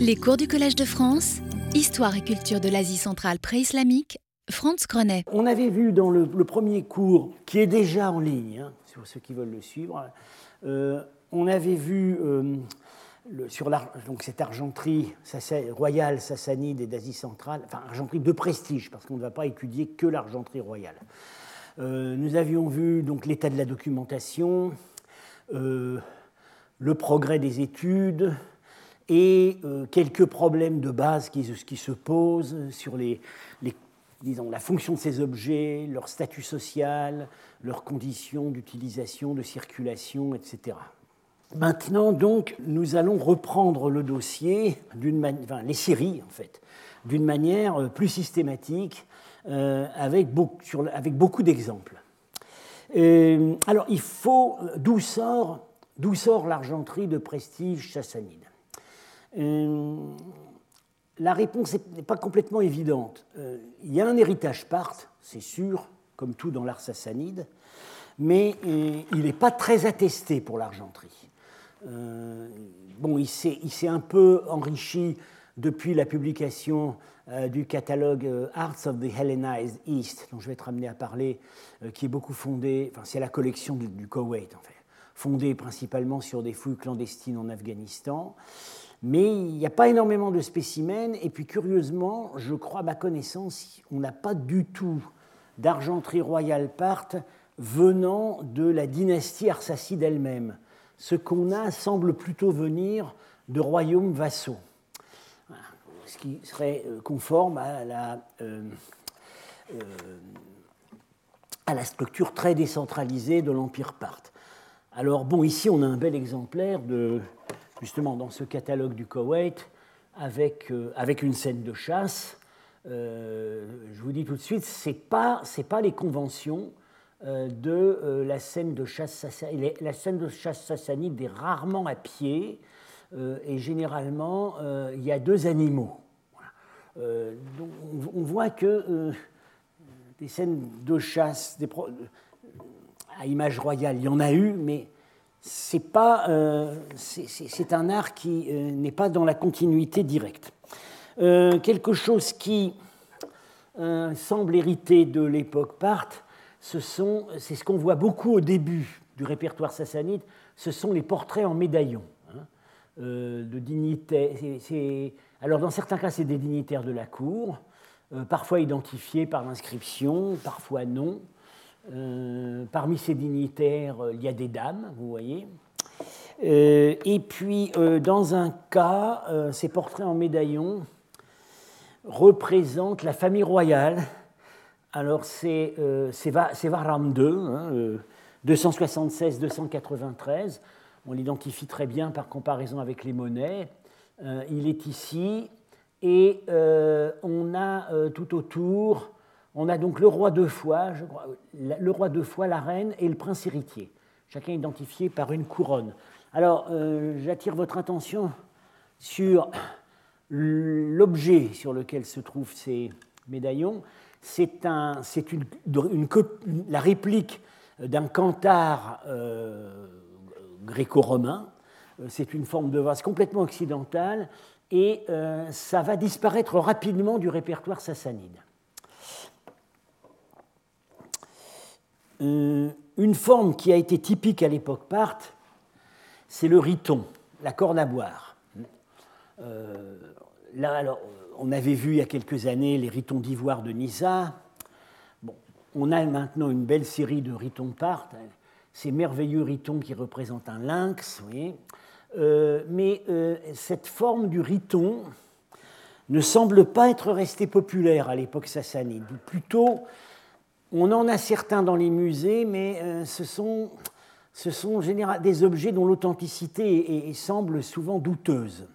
Les cours du Collège de France, Histoire et culture de l'Asie centrale pré-islamique, Franz Grenet. On avait vu dans le, premier cours, qui est déjà en ligne, hein, sur ceux qui veulent le suivre, euh, on avait vu euh, sur donc cette argenterie royale sassanide et d'Asie centrale, enfin argenterie de prestige, parce qu'on ne va pas étudier que l'argenterie royale. Euh, nous avions vu donc l'état de la documentation, le progrès des études, et euh, quelques problèmes de base qui, se posent sur la fonction de ces objets, leur statut social, leurs conditions d'utilisation, de circulation, etc. Maintenant, donc, nous allons reprendre le dossier, enfin, les séries, en fait, d'une manière euh, plus systématique, euh, avec, beaucoup, d'exemples. alors, il faut. D'où sort, sort l'argenterie de prestige sassanide euh, la réponse n'est pas complètement évidente. Euh, il y a un héritage parthe, c'est sûr, comme tout dans l'art sassanide, mais euh, il n'est pas très attesté pour l'argenterie. bon, il s'est un peu enrichi depuis la publication du catalogue Arts of the Hellenized East, dont je vais être amené à parler, qui est beaucoup fondé, enfin c'est la collection du, du Koweït en fait, fondée principalement sur des fouilles clandestines en Afghanistan. Mais il n'y a pas énormément de spécimens, et puis curieusement, je crois à ma connaissance, on n'a pas du tout d'argenterie royale parthe venant de la dynastie arsacide elle-même. Ce qu'on a semble plutôt venir de royaumes vassaux, ce qui serait euh, conforme à la, euh, euh, à la structure très décentralisée de l'Empire parthe. Alors bon, ici on a un bel exemplaire de justement dans ce catalogue du Koweït avec, euh, avec une scène de chasse. Euh, je vous dis tout de suite, ce n'est pas, pas les conventions euh, de la scène de chasse La scène de chasse sassanide est rarement à pied et généralement il y a deux animaux. on, voit que des scènes de chasse à image royale, il y en a eu, mais euh, c'est un art qui euh, n'est pas dans la continuité directe. Euh, quelque chose qui semble hériter de l'époque parthe, c'est ce qu'on voit beaucoup au début du répertoire sassanide, ce sont les portraits en médaillon hein, de dignitaires. alors dans certains cas, c'est des dignitaires de la cour, parfois identifiés par l'inscription, parfois non. Euh, parmi ces dignitaires, euh, il y a des dames, vous voyez. Euh, et puis, dans un cas, ces portraits en médaillon représentent la famille royale. Alors, c'est Varam II, 276-293. On l'identifie très bien par comparaison avec les monnaies. il est ici. Et on a tout autour on a donc le roi de foi, je crois, le roi de foi, la reine et le prince héritier, chacun identifié par une couronne. Alors, euh, j'attire votre attention sur l'objet sur lequel se trouvent ces médaillons. C'est un, une, la réplique d'un cantar euh, gréco-romain. Euh, c'est une forme de vase complètement occidentale et ça va disparaître rapidement du répertoire sassanide. Une forme qui a été typique à l'époque parthe, c'est le riton, la corde à boire. Euh, là, alors, on avait vu il y a quelques années les ritons d'ivoire de Nisa. Bon, on a maintenant une belle série de ritons parthes, ces merveilleux ritons qui représentent un lynx. Euh, mais cette forme du riton ne semble pas être restée populaire à l'époque sassanide. Plutôt, on en a certains dans les musées, mais euh, ce sont, ce sont des objets dont l'authenticité semble souvent douteuse.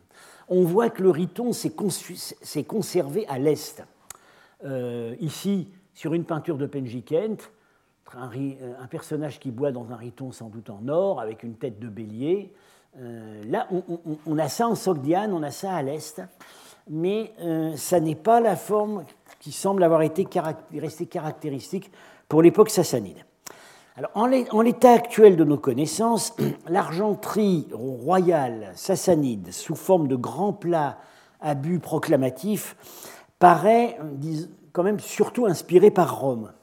On voit que le riton s'est conservé à l'est. Euh, ici, sur une peinture de Penjikent, un, euh, un, personnage qui boit dans un riton sans doute en or, avec une tête de bélier. là, on, a ça en Sogdiane, on a ça à l'est, mais ça n'est pas la forme qui semble avoir été resté caractéristique pour l'époque sassanide. Alors, en l'état actuel de nos connaissances, l'argenterie royale sassanide, sous forme de grands plats à but proclamatif, paraît quand même surtout inspiré par Rome,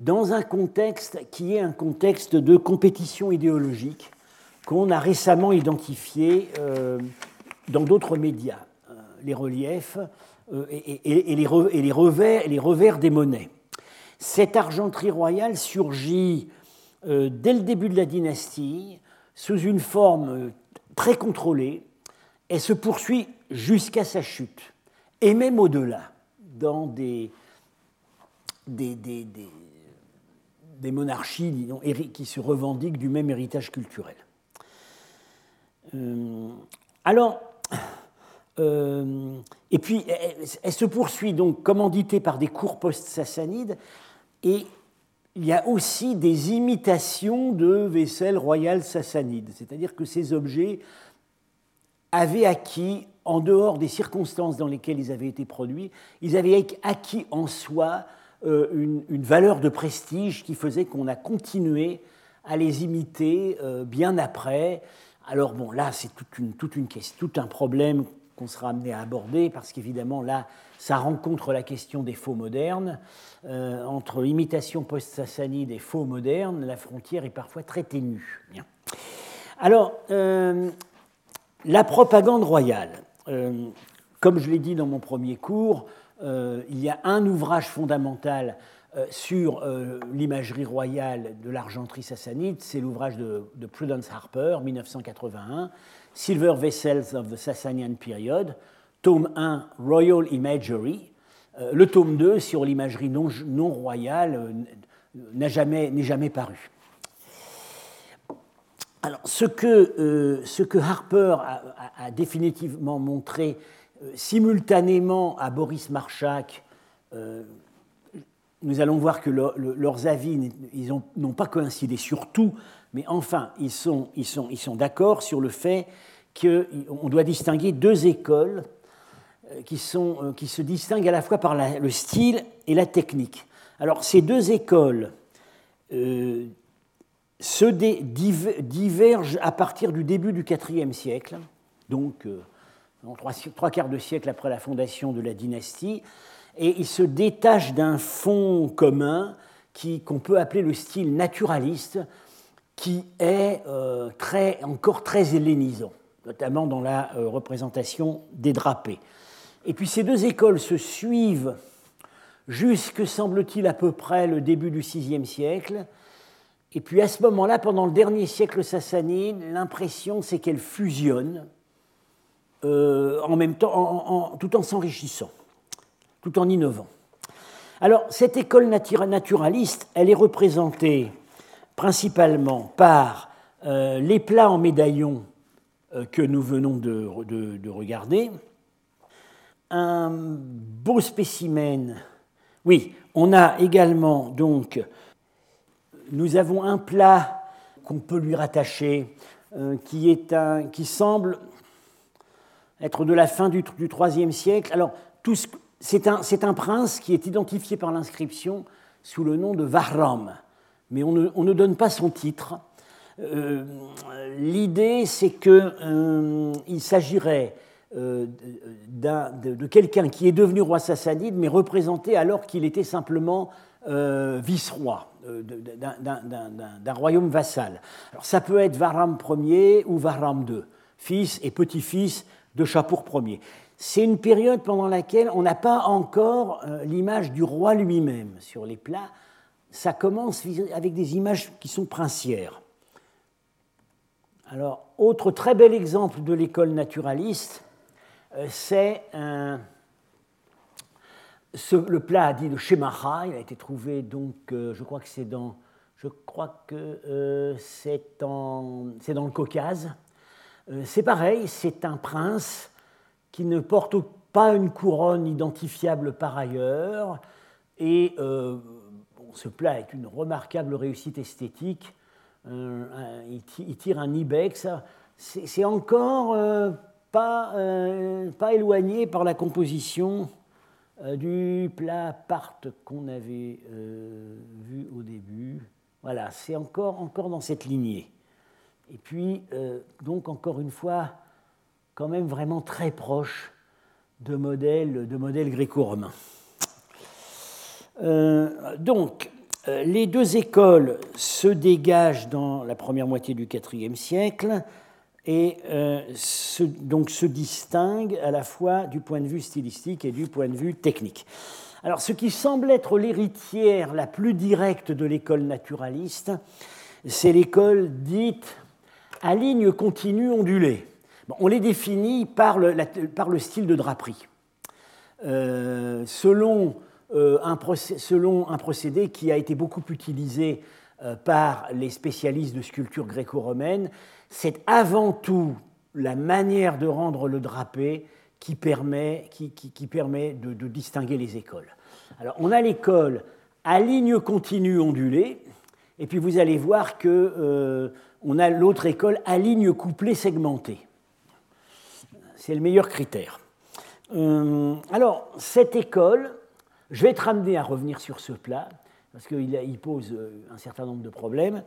dans un contexte qui est un contexte de compétition idéologique qu'on a récemment identifié euh, dans d'autres médias, euh, les reliefs euh, et, les revers, des monnaies. Cette argenterie royale surgit dès le début de la dynastie sous une forme très contrôlée et se poursuit jusqu'à sa chute, et même au-delà, dans des, monarchies qui se revendiquent du même héritage culturel. Euh, alors, euh, et puis, elle, se poursuit donc commanditée par des cours post-sassanides, et il y a aussi des imitations de vaisselle royale sassanide, c'est-à-dire que ces objets avaient acquis, en dehors des circonstances dans lesquelles ils avaient été produits, ils avaient acquis en soi euh, une, valeur de prestige qui faisait qu'on a continué à les imiter bien après, alors bon, là, c'est toute une, toute une tout un problème qu'on sera amené à aborder, parce qu'évidemment, là, ça rencontre la question des faux modernes. Euh, entre imitation post-sassanide et faux moderne, la frontière est parfois très ténue. Alors, euh, la propagande royale. Euh, comme je l'ai dit dans mon premier cours, il y a un ouvrage fondamental sur l'imagerie royale de l'argenterie sassanide, c'est l'ouvrage de, Prudence Harper, 1981, Silver Vessels of the Sassanian Period, tome 1, Royal Imagery. Euh, le tome 2, sur l'imagerie non, royale, n'a jamais, jamais paru. Alors, ce que, ce que Harper a, définitivement montré simultanément à Boris Marchak, nous allons voir que leurs avis n'ont pas coïncidé sur tout, mais enfin, ils sont, ils ils d'accord sur le fait qu'on doit distinguer deux écoles euh, euh, qui se distinguent à la fois par le style et la technique. Alors, ces deux écoles euh, se divergent à partir du début du IVe siècle, donc trois, quarts de siècle après la fondation de la dynastie, et il se détache d'un fond commun qu'on peut appeler le style naturaliste, qui est euh, très, encore très hellénisant, notamment dans la euh, représentation des drapés. Et puis ces deux écoles se suivent jusque, semble-t-il, à peu près le début du VIe siècle. Et puis à ce moment-là, pendant le dernier siècle sassanide, l'impression c'est qu'elles fusionnent euh, en même temps, tout en s'enrichissant tout en innovant. Alors, cette école naturaliste, elle est représentée principalement par euh, les plats en médaillon euh, que nous venons de, de, regarder, un beau spécimen. Oui, on a également donc, nous avons un plat qu'on peut lui rattacher, euh, qui, semble être de la fin du, du IIIe siècle. Alors, c'est un, prince qui est identifié par l'inscription sous le nom de Vahram, mais on ne, donne pas son titre. Euh, l'idée, c'est qu'il euh, s'agirait euh, de, quelqu'un qui est devenu roi sassanide, mais représenté alors qu'il était simplement vice-roi d'un royaume vassal. Alors ça peut être Vahram Ier ou Vahram II, fils et petit-fils de Chapour Ier c'est une période pendant laquelle on n'a pas encore l'image du roi lui-même sur les plats. Ça commence avec des images qui sont princières. Alors, autre très bel exemple de l'école naturaliste, euh, c'est le plat dit de Shemaha. Il a été trouvé donc, euh, je crois que c'est dans, je crois que c'est dans le Caucase. c'est pareil, c'est un prince qui ne porte pas une couronne identifiable par ailleurs. Et euh, ce plat est une remarquable réussite esthétique. Euh, il tire un ibex. C'est encore euh, pas, pas, éloigné par la composition du plat part qu'on avait vu au début. Voilà, c'est encore, encore dans cette lignée. Et puis, donc, encore une fois, quand même vraiment très proche de modèles, de modèles gréco-romains. Euh, donc, euh, les deux écoles se dégagent dans la première moitié du IVe siècle et se, donc se distinguent à la fois du point de vue stylistique et du point de vue technique. Alors, ce qui semble être l'héritière la plus directe de l'école naturaliste, c'est l'école dite à ligne continue ondulée. on les définit par le, style de draperie. Euh, selon, euh, selon, un procédé qui a été beaucoup utilisé euh, par les spécialistes de sculpture gréco-romaine, c'est avant tout la manière de rendre le drapé qui permet, qui, permet de, distinguer les écoles. Alors, on a l'école à ligne continue ondulée, et puis vous allez voir que on a l'autre école à ligne couplée segmentée. C'est le meilleur critère. Euh, alors, cette école, je vais être amené à revenir sur ce plat, parce qu'il pose euh, un certain nombre de problèmes,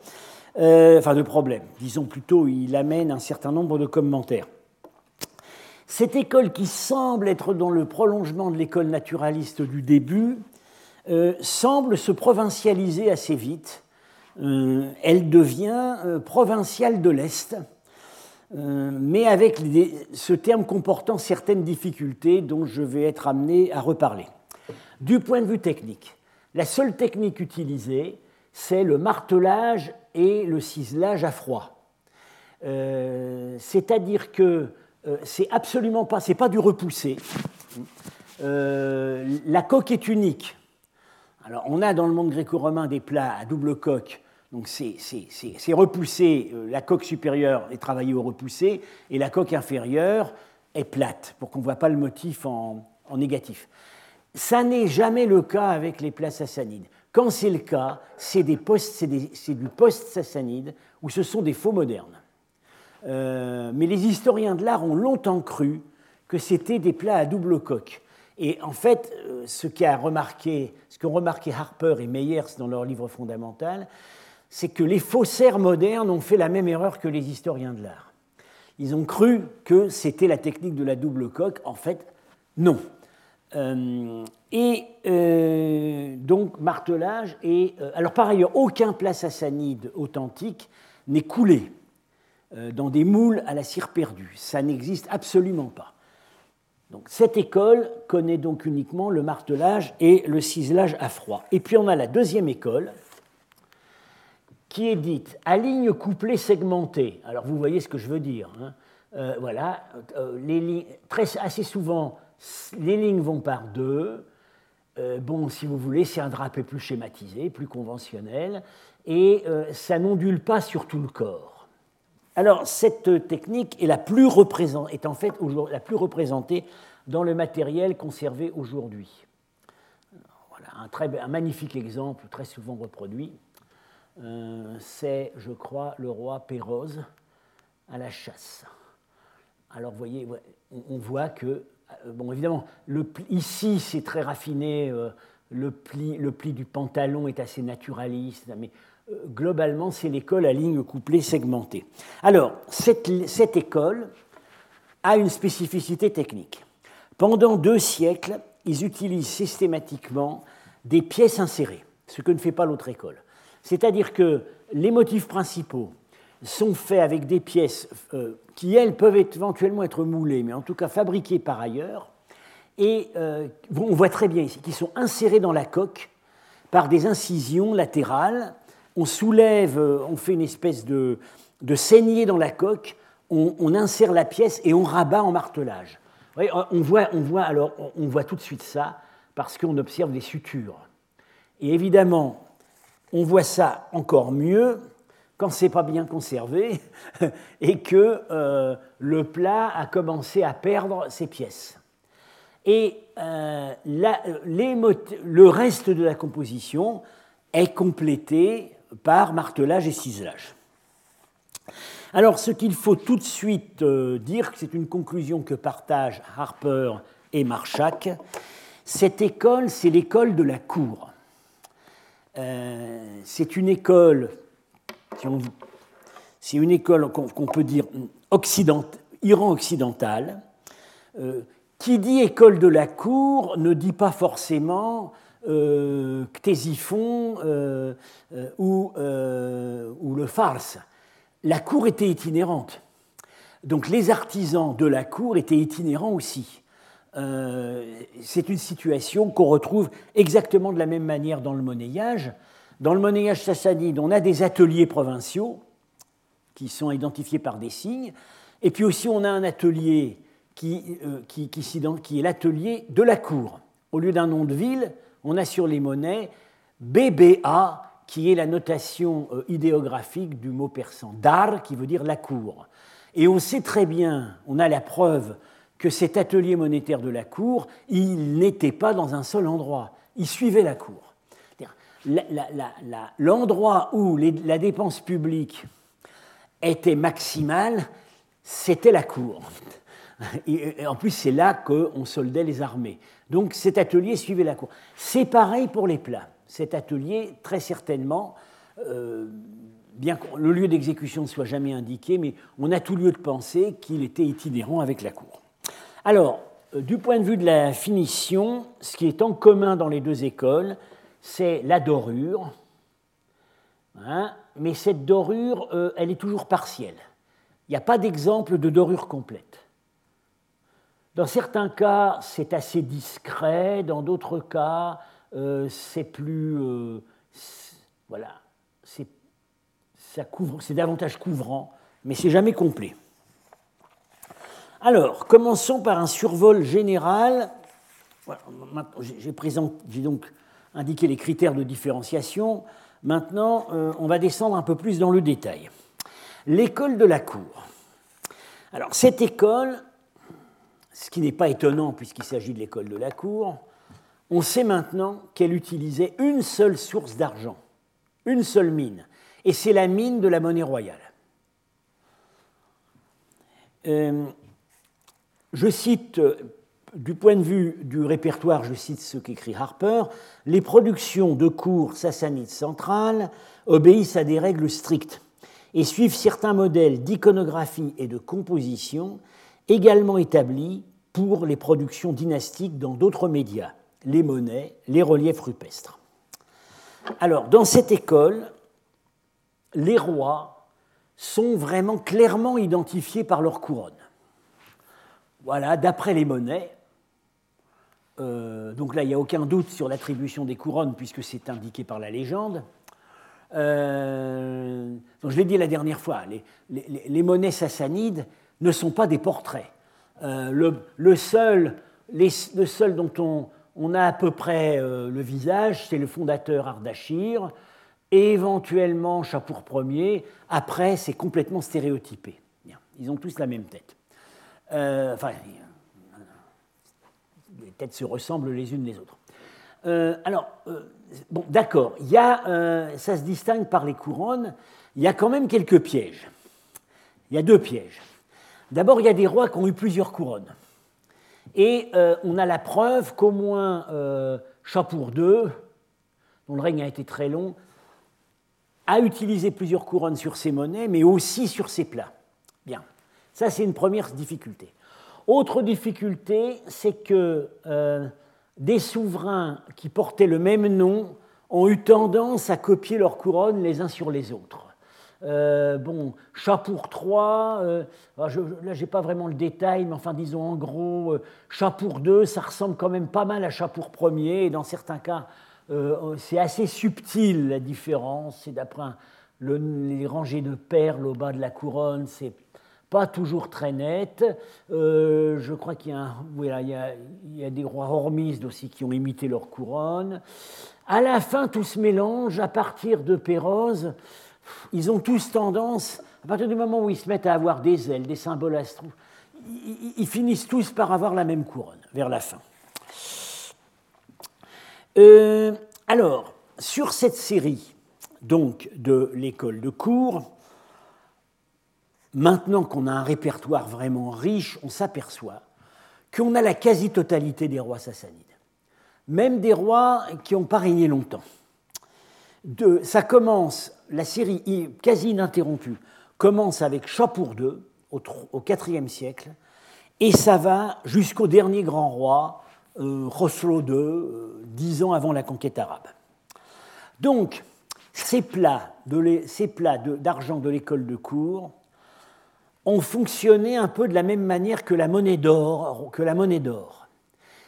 euh, enfin de problèmes, disons plutôt, il amène un certain nombre de commentaires. Cette école qui semble être dans le prolongement de l'école naturaliste du début, semble se provincialiser assez vite euh, elle devient euh, provinciale de l'Est, euh, mais avec ce terme comportant certaines difficultés dont je vais être amené à reparler. Du point de vue technique, la seule technique utilisée, c'est le martelage et le ciselage à froid. C'est-à-dire que c'est absolument pas, c'est pas du repoussé. la coque est unique. Alors, on a dans le monde gréco-romain des plats à double coque donc c'est repoussé, euh, la coque supérieure est travaillée au repoussé et la coque inférieure est plate pour qu'on ne voit pas le motif en, négatif. Ça n'est jamais le cas avec les plats sassanides. Quand c'est le cas, c'est du post-sassanide ou ce sont des faux modernes. Euh, mais les historiens de l'art ont longtemps cru que c'était des plats à double coque. Et en fait, euh, ce qu'ont remarqué, remarqué Harper et Meyers dans leur livre fondamental, c'est que les faussaires modernes ont fait la même erreur que les historiens de l'art. Ils ont cru que c'était la technique de la double coque. En fait, non. Euh, et euh, donc, martelage. Et, euh, alors, par ailleurs, aucun plat sassanide authentique n'est coulé dans des moules à la cire perdue. Ça n'existe absolument pas. Donc, cette école connaît donc uniquement le martelage et le ciselage à froid. Et puis, on a la deuxième école, qui est dite à ligne couplée segmentée. Alors vous voyez ce que je veux dire. Hein. Voilà, les très, assez souvent, les lignes vont par deux. Euh, bon, si vous voulez, c'est un drapé plus schématisé, plus conventionnel, et ça n'ondule pas sur tout le corps. Alors cette technique est, la plus est en fait la plus représentée dans le matériel conservé aujourd'hui. Voilà un, très, magnifique exemple, très souvent reproduit. Euh, c'est, je crois, le roi Pérose à la chasse. Alors, vous voyez, on voit que, euh, bon, évidemment, ici, c'est très raffiné, euh, le, pli, le pli du pantalon est assez naturaliste, mais globalement, c'est l'école à ligne couplée segmentée. Alors, cette école a une spécificité technique. Pendant deux siècles, ils utilisent systématiquement des pièces insérées, ce que ne fait pas l'autre école. C'est-à-dire que les motifs principaux sont faits avec des pièces euh, qui, elles, peuvent éventuellement être moulées, mais en tout cas fabriquées par ailleurs, et euh, on voit très bien ici qu'ils sont insérés dans la coque par des incisions latérales. On soulève, euh, on fait une espèce de, saignée dans la coque, on, insère la pièce et on rabat en martelage. on, voit, on, voit, alors, on voit tout de suite ça parce qu'on observe des sutures. Et évidemment, on voit ça encore mieux quand c'est pas bien conservé et que euh, le plat a commencé à perdre ses pièces. Et euh, le reste de la composition est complété par martelage et ciselage. Alors, ce qu'il faut tout de suite euh, dire, c'est une conclusion que partagent Harper et Marchak, cette école, c'est l'école de la cour. C'est une école, c'est une école qu'on peut dire occident, Iran occidental, euh, Qui dit école de la cour ne dit pas forcément euh, Ctésiphon euh, euh, ou, ou, le farce. La cour était itinérante. Donc les artisans de la cour étaient itinérants aussi. C'est une situation qu'on retrouve exactement de la même manière dans le monnayage. Dans le monnayage sassanide, on a des ateliers provinciaux qui sont identifiés par des signes, et puis aussi on a un atelier qui, qui est l'atelier de la cour. Au lieu d'un nom de ville, on a sur les monnaies BBA, qui est la notation euh, idéographique du mot persan, dar, qui veut dire la cour. Et on sait très bien, on a la preuve que cet atelier monétaire de la cour, il n'était pas dans un seul endroit, il suivait la cour. L'endroit où la dépense publique était maximale, c'était la cour. Et en plus, c'est là qu'on soldait les armées. Donc cet atelier suivait la cour. C'est pareil pour les plats. Cet atelier, très certainement, euh, bien que le lieu d'exécution ne soit jamais indiqué, mais on a tout lieu de penser qu'il était itinérant avec la cour. Alors, euh, du point de vue de la finition, ce qui est en commun dans les deux écoles, c'est la dorure. Hein, mais cette dorure, euh, elle est toujours partielle. Il n'y a pas d'exemple de dorure complète. Dans certains cas, c'est assez discret, dans d'autres cas, euh, c'est plus. Euh, voilà, c'est, davantage couvrant, mais c'est jamais complet. Alors, commençons par un survol général. j'ai donc indiqué les critères de différenciation. Maintenant, euh, on va descendre un peu plus dans le détail. L'école de la cour. Alors, cette école, ce qui n'est pas étonnant puisqu'il s'agit de l'école de la cour, on sait maintenant qu'elle utilisait une seule source d'argent, une seule mine, et c'est la mine de la monnaie royale. Euh, je cite, euh, du point de vue du répertoire, je cite ce qu'écrit Harper, les productions de cours sassanides centrales obéissent à des règles strictes et suivent certains modèles d'iconographie et de composition également établis pour les productions dynastiques dans d'autres médias, les monnaies, les reliefs rupestres. Alors, dans cette école, les rois sont vraiment clairement identifiés par leur couronne. Voilà, d'après les monnaies, euh, donc là, il n'y a aucun doute sur l'attribution des couronnes puisque c'est indiqué par la légende. Euh, je l'ai dit la dernière fois, les monnaies sassanides ne sont pas des portraits. Euh, le, seul, le, seul, dont on, a à peu près le visage, c'est le fondateur Ardachir, et éventuellement Chapour Ier. Après, c'est complètement stéréotypé. Ils ont tous la même tête. Enfin, têtes se ressemblent les unes les autres. alors, bon, d'accord, a, ça se distingue par les couronnes. Il y a quand même quelques pièges. Il y a deux pièges. D'abord, il y a des rois qui ont eu plusieurs couronnes. Et euh, on a la preuve qu'au moins euh, Chapour II, dont le règne a été très long, a utilisé plusieurs couronnes sur ses monnaies, mais aussi sur ses plats. Bien, ça c'est une première difficulté. Autre difficulté, c'est que euh, des souverains qui portaient le même nom ont eu tendance à copier leurs couronnes les uns sur les autres. Euh, bon, Chapour III, euh, là je n'ai pas vraiment le détail, mais enfin disons en gros, euh, Chapour II, ça ressemble quand même pas mal à Chapour Ier, et dans certains cas, c'est assez subtil la différence, c'est d'après les rangées de perles au bas de la couronne, c'est pas toujours très net. je crois qu'il y, y, a des rois hormistes aussi qui ont imité leur couronne. À la fin, tout se mélange à partir de Pérose ils ont tous tendance, à partir du moment où ils se mettent à avoir des ailes, des symboles astro, ils, finissent tous par avoir la même couronne vers la fin. Euh, alors, sur cette série donc de l'école de cours, maintenant qu'on a un répertoire vraiment riche, on s'aperçoit qu'on a la quasi-totalité des rois sassanides, même des rois qui n'ont pas régné longtemps. De, ça commence la série quasi ininterrompue commence avec Chapour II au IVe siècle Et ça va jusqu'au dernier grand roi, euh, Roslo II, dix ans avant la conquête arabe. Donc, ces plats d'argent de l'école de cour ont fonctionné un peu de la même manière que la monnaie d'or.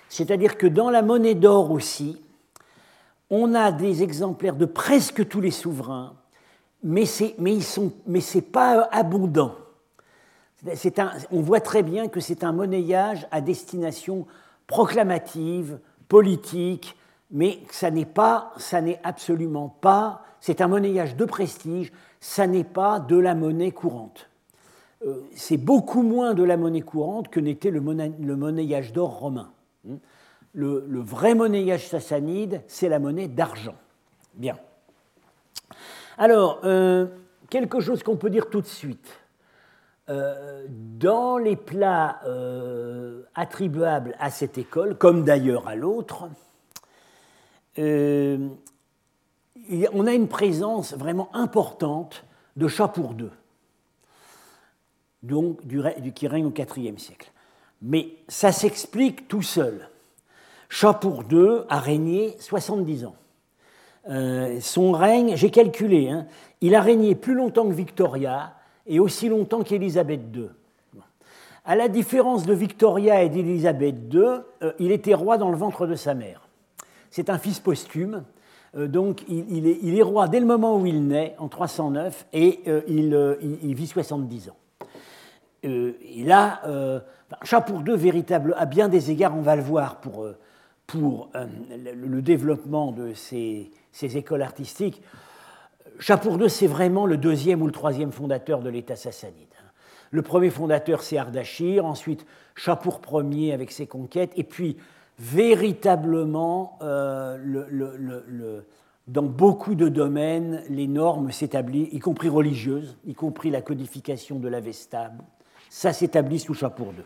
C'est-à-dire que dans la monnaie d'or aussi, on a des exemplaires de presque tous les souverains, mais ce mais n'est pas abondant. on voit très bien que c'est un monnayage à destination proclamative, politique, mais ça n'est pas, ça n'est absolument pas, c'est un monnayage de prestige, ça n'est pas de la monnaie courante. Euh, c'est beaucoup moins de la monnaie courante que n'était le, monnayage d'or romain. Hmm. Le, vrai monnayage sassanide, c'est la monnaie d'argent. Bien. Alors, euh, quelque chose qu'on peut dire tout de suite. Euh, dans les plats attribuables à cette école, comme d'ailleurs à l'autre, on a une présence vraiment importante de chats pour deux donc du, qui règne au IVe siècle. Mais ça s'explique tout seul. Chapour II a régné 70 ans. Euh, son règne, j'ai calculé, hein, il a régné plus longtemps que Victoria et aussi longtemps qu'Élisabeth II. À la différence de Victoria et d'Élisabeth II, euh, il était roi dans le ventre de sa mère. C'est un fils posthume, euh, donc il, est, roi dès le moment où il naît, en 309, et il, vit 70 ans. Euh, et là, euh, Chapour II, véritable, à bien des égards, on va le voir pour, euh, pour le, développement de ces, écoles artistiques, Chapour II, c'est vraiment le deuxième ou le troisième fondateur de l'État sassanide. Le premier fondateur, c'est Ardachir, ensuite Chapour Ier avec ses conquêtes, et puis véritablement, le, le, dans beaucoup de domaines, les normes s'établissent, y compris religieuses, y compris la codification de l'Avesta, ça s'établit sous Chapour II.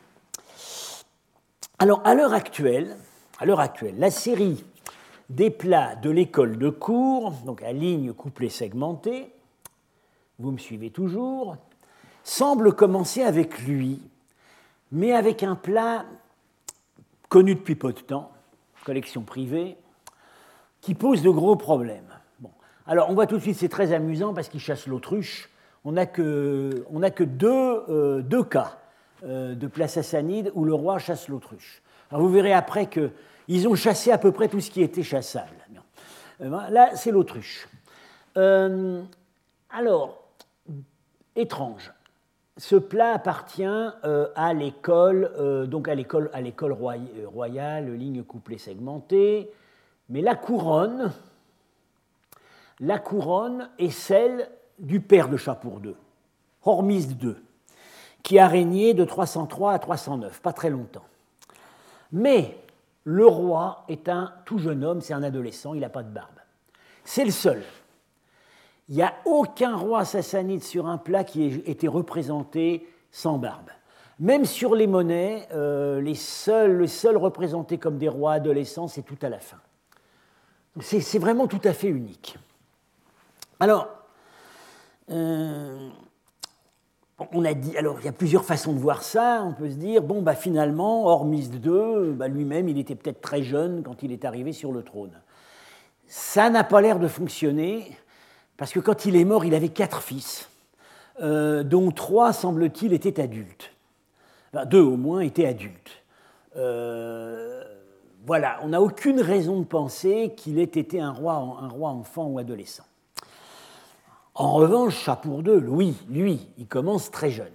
Alors, à l'heure actuelle, à l'heure actuelle, la série des plats de l'école de cours, donc à ligne couplée segmentée, vous me suivez toujours, semble commencer avec lui, mais avec un plat connu depuis peu de temps, collection privée, qui pose de gros problèmes. Alors on voit tout de suite, c'est très amusant parce qu'il chasse l'autruche, on n'a que, que deux, euh, deux, cas euh, de place sassanide où le roi chasse l'autruche. vous verrez après qu'ils ont chassé à peu près tout ce qui était chassable. Euh, là, c'est l'autruche. alors, étrange. Ce plat appartient à l'école, donc à l'école, à l'école royale, ligne couplée segmentée, mais la couronne, la couronne est celle du père de Chapour II, Hormis II, qui a régné de 303 à 309, pas très longtemps. Mais le roi est un tout jeune homme, c'est un adolescent, il n'a pas de barbe. C'est le seul. Il n'y a aucun roi sassanide sur un plat qui ait été représenté sans barbe. Même sur les monnaies, euh, les, seuls, représentés comme des rois adolescents, c'est tout à la fin. C'est vraiment tout à fait unique. Alors, euh, on a dit, alors il y a plusieurs façons de voir ça. On peut se dire, bon, bah, finalement, Hormis II, bah, lui-même, il était peut-être très jeune quand il est arrivé sur le trône. Ça n'a pas l'air de fonctionner, parce que quand il est mort, il avait quatre fils, euh, dont trois, semble-t-il, étaient adultes. deux au moins étaient adultes. Euh, voilà, on n'a aucune raison de penser qu'il ait été un roi, un roi enfant ou adolescent. En revanche, Chapour II, oui, lui, il commence très jeune.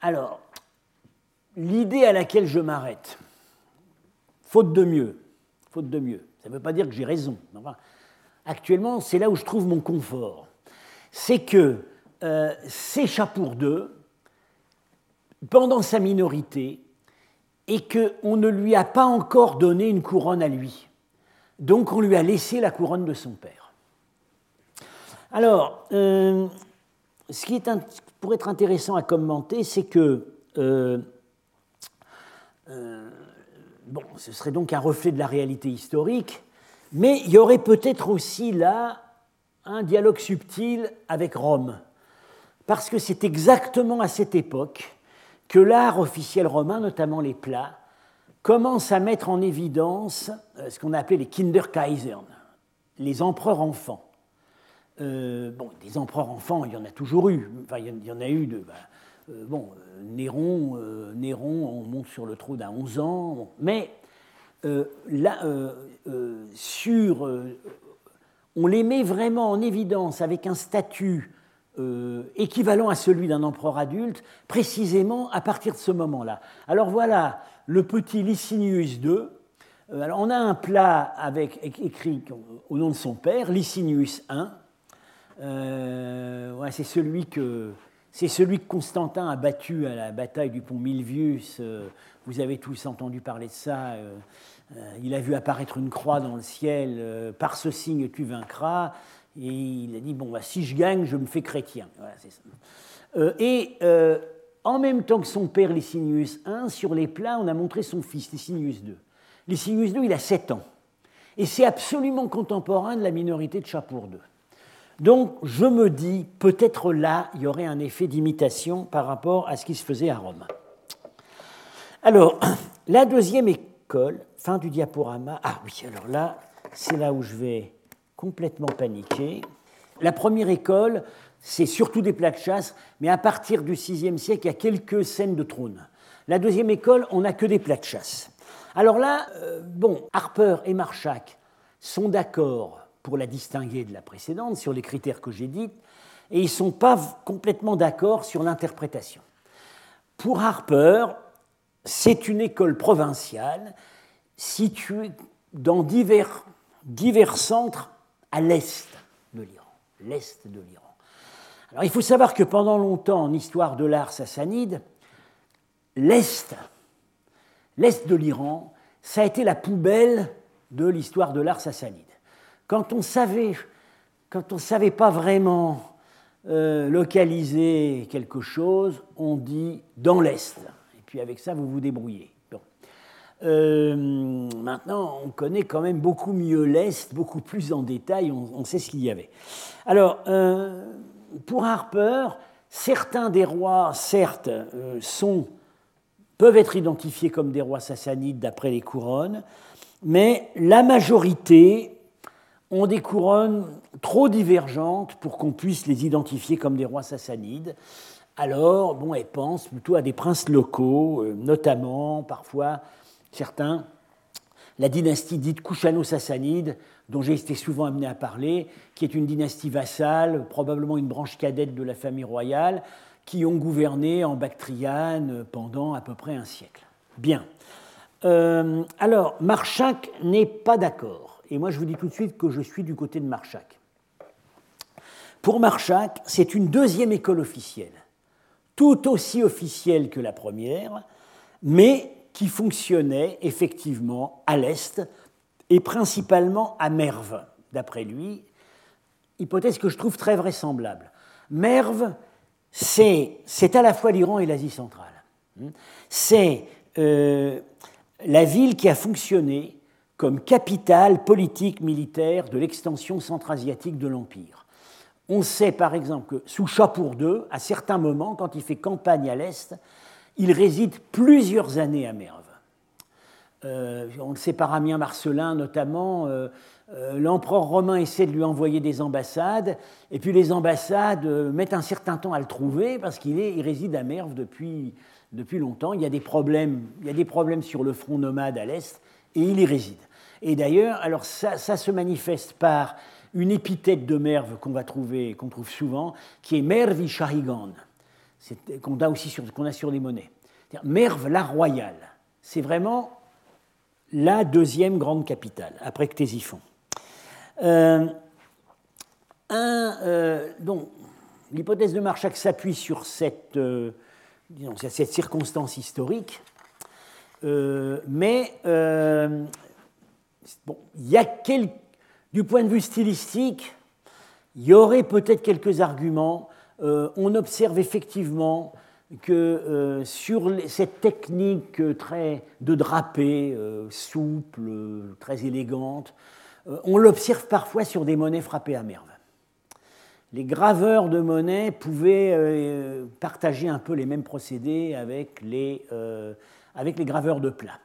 Alors, l'idée à laquelle je m'arrête, faute de mieux, faute de mieux, ça ne veut pas dire que j'ai raison. actuellement, c'est là où je trouve mon confort. C'est que euh, c'est Chapour II, pendant sa minorité, et qu'on ne lui a pas encore donné une couronne à lui. Donc on lui a laissé la couronne de son père. Alors, euh, ce qui pourrait être intéressant à commenter, c'est que euh, euh, ce serait donc un reflet de la réalité historique, mais il y aurait peut-être aussi là un dialogue subtil avec Rome, parce que c'est exactement à cette époque que l'art officiel romain, notamment les plats, commence à mettre en évidence ce qu'on a appelé les Kinderkaisern, les empereurs enfants. Bon, des empereurs enfants, il y en a toujours eu. Enfin, il y en a eu de. Bah, bon, Néron, Néron, on monte sur le trône à 11 ans, mais là, sur on les met vraiment en évidence avec un statut euh, équivalent à celui d'un empereur adulte, précisément à partir de ce moment-là. Alors voilà le petit Licinius II. Euh, on a un plat avec, écrit au nom de son père, Licinius I. Euh, c'est celui que Constantin a battu à la bataille du pont Milvius. Vous avez tous entendu parler de ça. Euh, il a vu apparaître une croix dans le ciel, euh, par ce signe tu vaincras, et il a dit, bon, bah, si je gagne, je me fais chrétien. Euh, et en même temps que son père Licinius I, sur les plats, on a montré son fils, Licinius II. Licinius II, il a 7 ans. Et c'est absolument contemporain de la minorité de Chapour II. Donc, je me dis, peut-être là, il y aurait un effet d'imitation par rapport à ce qui se faisait à Rome. Alors, la deuxième école, fin du diaporama. Ah oui, alors là, c'est là où je vais complètement paniquer. La première école, c'est surtout des plats de chasse, mais à partir du VIe siècle, il y a quelques scènes de trône. La deuxième école, on n'a que des plats de chasse. Alors là, euh, bon, Harper et Marchak sont d'accord pour la distinguer de la précédente sur les critères que j'ai dit, et ils ne sont pas complètement d'accord sur l'interprétation. Pour Harper, c'est une école provinciale situé dans divers, centres à l'est de l'Iran. Alors il faut savoir que pendant longtemps, en histoire de l'art sassanide, l'est de l'Iran, ça a été la poubelle de l'histoire de l'art sassanide. Quand on savait, quand on savait pas vraiment euh, localiser quelque chose, on dit dans l'est. Et puis avec ça, vous vous débrouillez. Euh, maintenant, on connaît quand même beaucoup mieux l'Est, beaucoup plus en détail, on, sait ce qu'il y avait. Alors, euh, pour Harper, certains des rois, certes, peuvent être identifiés comme des rois sassanides d'après les couronnes, mais la majorité ont des couronnes trop divergentes pour qu'on puisse les identifier comme des rois sassanides. Alors, bon, elles pensent plutôt à des princes locaux, notamment parfois certains, la dynastie dite Kushano-Sassanide, dont j'ai été souvent amené à parler, qui est une dynastie vassale, probablement une branche cadette de la famille royale, qui ont gouverné en Bactriane pendant à peu près un siècle. Bien. Euh, alors, Marchak n'est pas d'accord. Et moi, je vous dis tout de suite que je suis du côté de Marchak. Pour Marchak, c'est une deuxième école officielle, tout aussi officielle que la première, mais qui fonctionnait effectivement à l'Est et principalement à Merve, d'après lui, hypothèse que je trouve très vraisemblable. Merve, c'est à la fois l'Iran et l'Asie centrale. C'est euh, la ville qui a fonctionné comme capitale politique militaire de l'extension centra-asiatique de l'Empire. On sait par exemple que sous Chapour II, à certains moments, quand il fait campagne à l'Est, il réside plusieurs années à Merve. Euh, on le sait par Amien Marcelin notamment, euh, euh, l'empereur romain essaie de lui envoyer des ambassades, et puis les ambassades mettent un certain temps à le trouver parce qu'il il réside à Merve depuis, depuis longtemps. Il y, a des problèmes, il y a des problèmes sur le front nomade à l'est, et il y réside. Et d'ailleurs, alors ça, se manifeste par une épithète de Merve qu'on va trouver, qu'on trouve souvent, qui est Mervi Shahigan qu'on a aussi sur les monnaies. Merve la royale, c'est vraiment la deuxième grande capitale, après Ctésiphon. Euh, euh, donc, l'hypothèse de Marchak s'appuie sur cette, euh, cette circonstance historique, mais du point de vue stylistique, il y aurait peut-être quelques arguments euh, on observe effectivement que euh, sur cette technique très de drapé, euh, souple, très élégante, on l'observe parfois sur des monnaies frappées à merve. les graveurs de monnaie pouvaient euh, partager un peu les mêmes procédés avec les, euh, avec les graveurs de plats.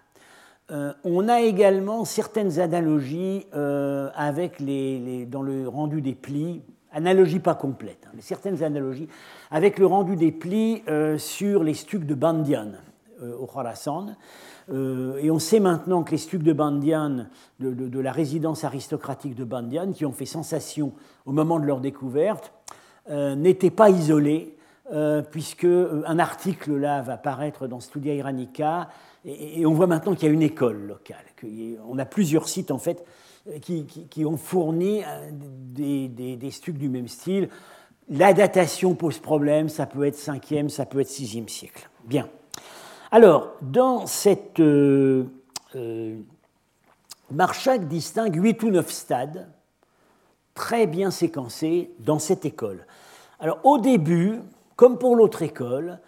Euh, on a également certaines analogies avec les, dans le rendu des plis, analogies pas complètes, hein, mais certaines analogies avec le rendu des plis sur les stucs de Bandian au Khorasan. et on sait maintenant que les stucs de Bandian, de, la résidence aristocratique de Bandian, qui ont fait sensation au moment de leur découverte, euh, n'était pas isolé, euh, puisque euh, un article là va paraître dans Studia Iranica, et, on voit maintenant qu'il y a une école locale. On a plusieurs sites en fait qui, ont fourni des, des, stucs du même style. La datation pose problème, ça peut être 5e, ça peut être 6e siècle. Bien. Alors, dans cette. Euh, Marchak distingue 8 ou 9 stades très bien séquencés dans cette école. Alors au début, comme pour l'autre école,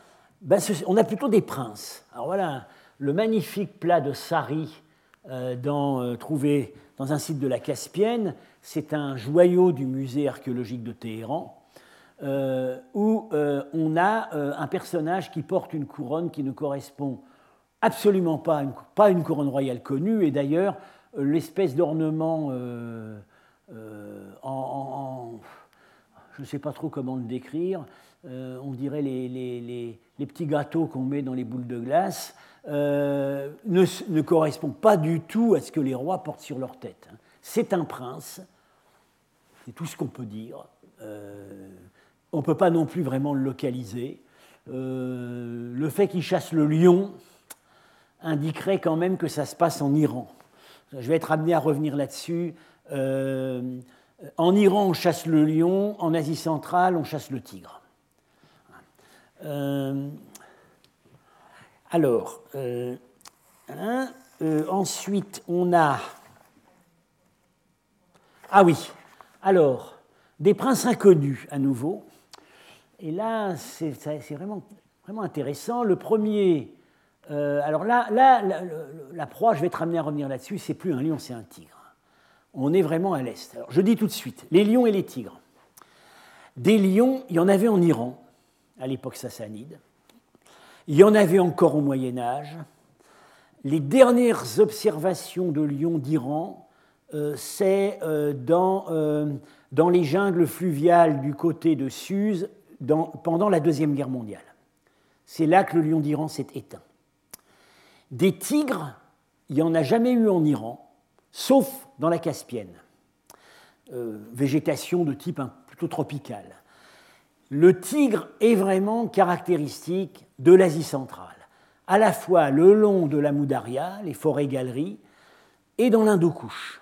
ben, on a plutôt des princes. Alors voilà, le magnifique plat de Sari euh, euh, trouvé dans un site de la Caspienne, c'est un joyau du musée archéologique de Téhéran, euh, où on a un personnage qui porte une couronne qui ne correspond absolument pas à une, couronne royale connue, et d'ailleurs l'espèce d'ornement en je ne sais pas trop comment le décrire, on dirait les, petits gâteaux qu'on met dans les boules de glace, euh, ne, correspond pas du tout à ce que les rois portent sur leur tête. Hein. C'est un prince, c'est tout ce qu'on peut dire. Euh, on ne peut pas non plus vraiment le localiser. le fait qu'il chasse le lion indiquerait quand même que ça se passe en Iran. Je vais être amené à revenir là-dessus. En Iran, on chasse le lion, en Asie centrale, on chasse le tigre. Euh, alors, euh, euh, ensuite, on a... Ah oui, alors, des princes inconnus à nouveau. Et là, c'est vraiment, intéressant. Le premier, alors là, là la, proie, je vais être amené à revenir là-dessus, c'est plus un lion, c'est un tigre on est vraiment à l'est. je dis tout de suite, les lions et les tigres. Des lions, il y en avait en Iran, à l'époque sassanide. Il y en avait encore au Moyen Âge. Les dernières observations de lions d'Iran, euh, c'est euh, dans, euh, dans, les jungles fluviales du côté de Suse pendant la Deuxième Guerre mondiale. C'est là que le lion d'Iran s'est éteint. Des tigres, il n'y en a jamais eu en Iran sauf dans la Caspienne, végétation de type plutôt tropical. Le tigre est vraiment caractéristique de l'Asie centrale, à la fois le long de la Moudaria, les forêts-galeries, et dans l'Indo-Couche.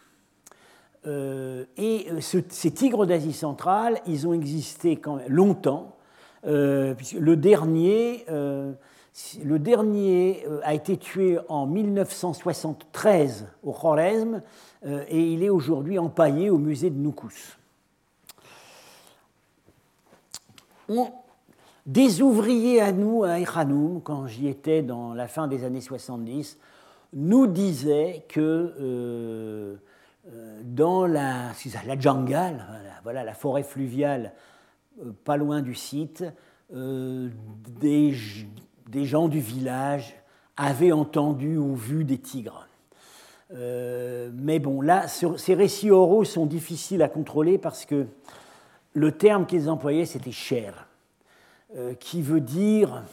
Euh, et euh, ces tigres d'Asie centrale, ils ont existé quand longtemps. le dernier, le dernier euh, a été tué en 1973 au Khorezm euh, et il est aujourd'hui empaillé au musée de Noukous. Des ouvriers à nous, à Ekhanoum, quand j'y étais dans la fin des années 70, nous disaient que euh, dans la, jungle, la forêt fluviale pas loin du site, des, gens du village avaient entendu ou vu des tigres. Euh, mais bon, là, ces récits oraux sont difficiles à contrôler parce que le terme qu'ils employaient, c'était cher, euh, qui veut dire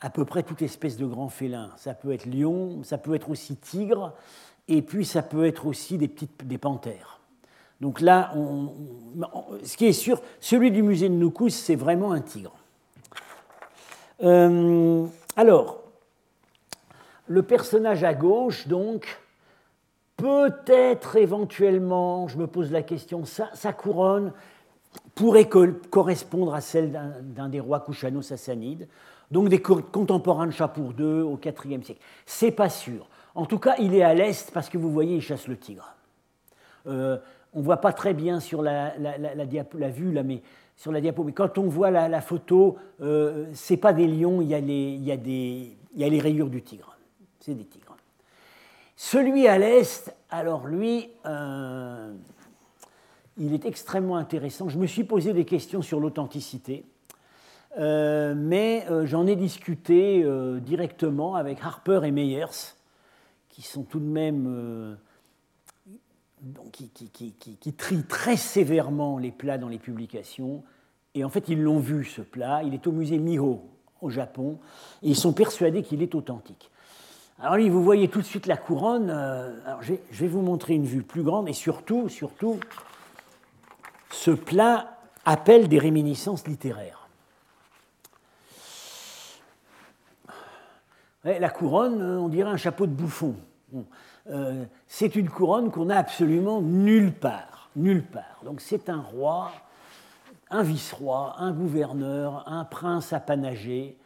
à peu près toute espèce de grand félin. Ça peut être lion, ça peut être aussi tigre, et puis ça peut être aussi des petites des panthères. Donc là, ce qui est sûr, celui du musée de Noukous, c'est vraiment un tigre. Euh, alors, le personnage à gauche, donc, peut-être éventuellement, je me pose la question, sa, couronne pourrait correspondre à celle d'un des rois Kushano-Sassanides, donc des contemporains de Chapour II au IVe siècle. C'est pas sûr. En tout cas, il est à l'est parce que vous voyez, il chasse le tigre. Euh, on ne voit pas très bien sur la, la, vue, mais sur la diapo. Mais quand on voit la, photo, euh, ce n'est pas des lions, il y, a les, il, y a des, il y a les rayures du tigre. C'est des tigres. Celui à l'est, alors lui, euh, il est extrêmement intéressant. Je me suis posé des questions sur l'authenticité, euh, mais euh, j'en ai discuté euh, directement avec Harper et Meyers, qui sont tout de même. qui, qui, trient très sévèrement les plats dans les publications. Et en fait, ils l'ont vu, ce plat. Il est au musée Miho, au Japon, et ils sont persuadés qu'il est authentique. Alors, vous voyez tout de suite la couronne. Je vais vous montrer une vue plus grande, et surtout, surtout, ce plat appelle des réminiscences littéraires. La couronne, euh, on dirait un chapeau de bouffon. Euh, c'est une couronne qu'on n'a absolument nulle part. Nulle part. Donc c'est un roi, un vice-roi, un gouverneur, un prince apanagé.